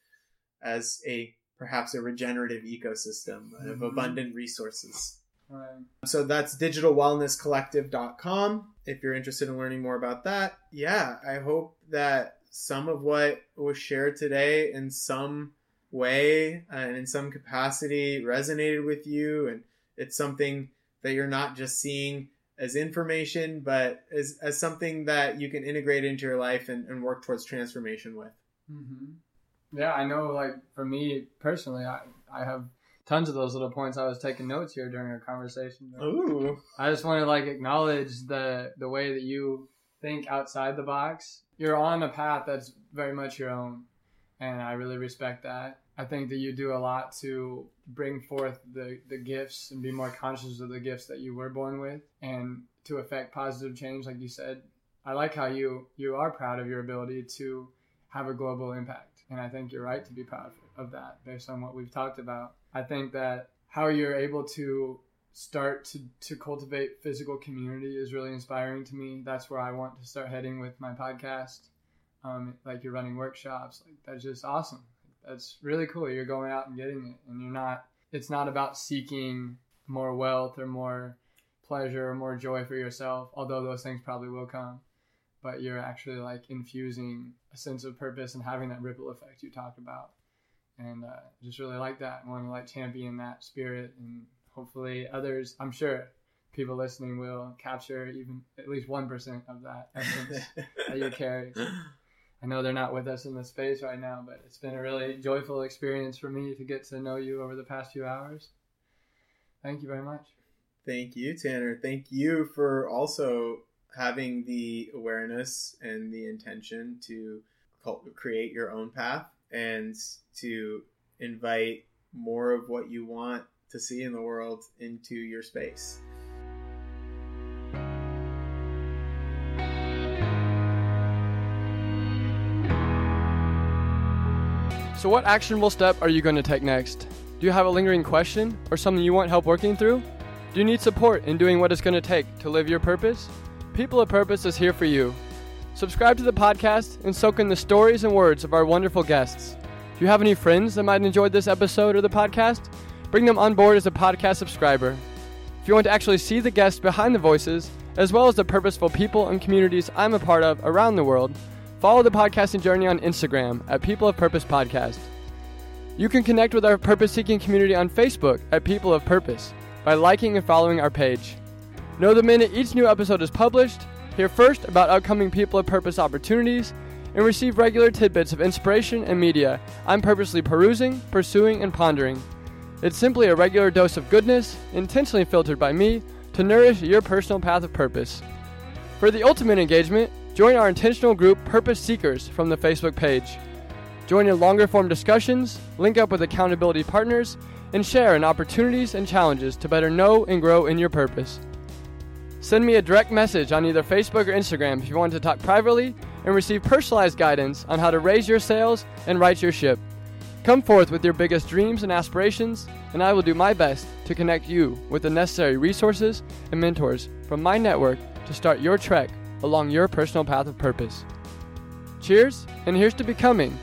as a perhaps a regenerative ecosystem of Mhm. abundant resources. Right. So that's digitalwellnesscollective.com if you're interested in learning more about that. Yeah, I hope that some of what was shared today in some way and in some capacity resonated with you and it's something that you're not just seeing as information but as, as something that you can integrate into your life and, and work towards transformation with mm-hmm. Yeah i know like for me personally i, I have tons of those little points i was taking notes here during our conversation Ooh. i just want to like acknowledge the the way that you think outside the box you're on a path that's very much your own and I really respect that. I think that you do a lot to bring forth the, the gifts and be more conscious of the gifts that you were born with and to affect positive change, like you said. I like how you you are proud of your ability to have a global impact, and I think you're right to be proud of that based on what we've talked about. I think that how you're able to start to, to cultivate physical community is really inspiring to me. That's where I want to start heading with my podcast um, like you're running workshops. Like that's just awesome. That's really cool. You're going out and getting it, and you're not. It's not about seeking more wealth or more pleasure or more joy for yourself. Although those things probably will come, but you're actually like infusing a sense of purpose and having that ripple effect you talked about. And uh, just really like that. I want to like champion that spirit, and hopefully others. I'm sure people listening will capture even at least one percent of that essence that you carry. I know they're not with us in the space right now, but it's been a really joyful experience for me to get to know you over the past few hours. Thank you very much. Thank you, Tanner. Thank you for also having the awareness and the intention to create your own path and to invite more of what you want to see in the world into your space. So, what actionable step are you going to take next? Do you have a lingering question or something you want help working through? Do you need support in doing what it's going to take to live your purpose? People of Purpose is here for you. Subscribe to the podcast and soak in the stories and words of our wonderful guests. Do you have any friends that might enjoy this episode or the podcast? Bring them on board as a podcast subscriber. If you want to actually see the guests behind the voices, as well as the purposeful people and communities I'm a part of around the world, Follow the podcasting journey on Instagram at People of Purpose Podcast. You can connect with our purpose seeking community on Facebook at People of Purpose by liking and following our page. Know the minute each new episode is published, hear first about upcoming People of Purpose opportunities, and receive regular tidbits of inspiration and media I'm purposely perusing, pursuing, and pondering. It's simply a regular dose of goodness, intentionally filtered by me, to nourish your personal path of purpose. For the ultimate engagement, Join our intentional group Purpose Seekers from the Facebook page. Join in longer form discussions, link up with accountability partners, and share in opportunities and challenges to better know and grow in your purpose. Send me a direct message on either Facebook or Instagram if you want to talk privately and receive personalized guidance on how to raise your sails and right your ship. Come forth with your biggest dreams and aspirations, and I will do my best to connect you with the necessary resources and mentors from my network to start your trek along your personal path of purpose. Cheers, and here's to becoming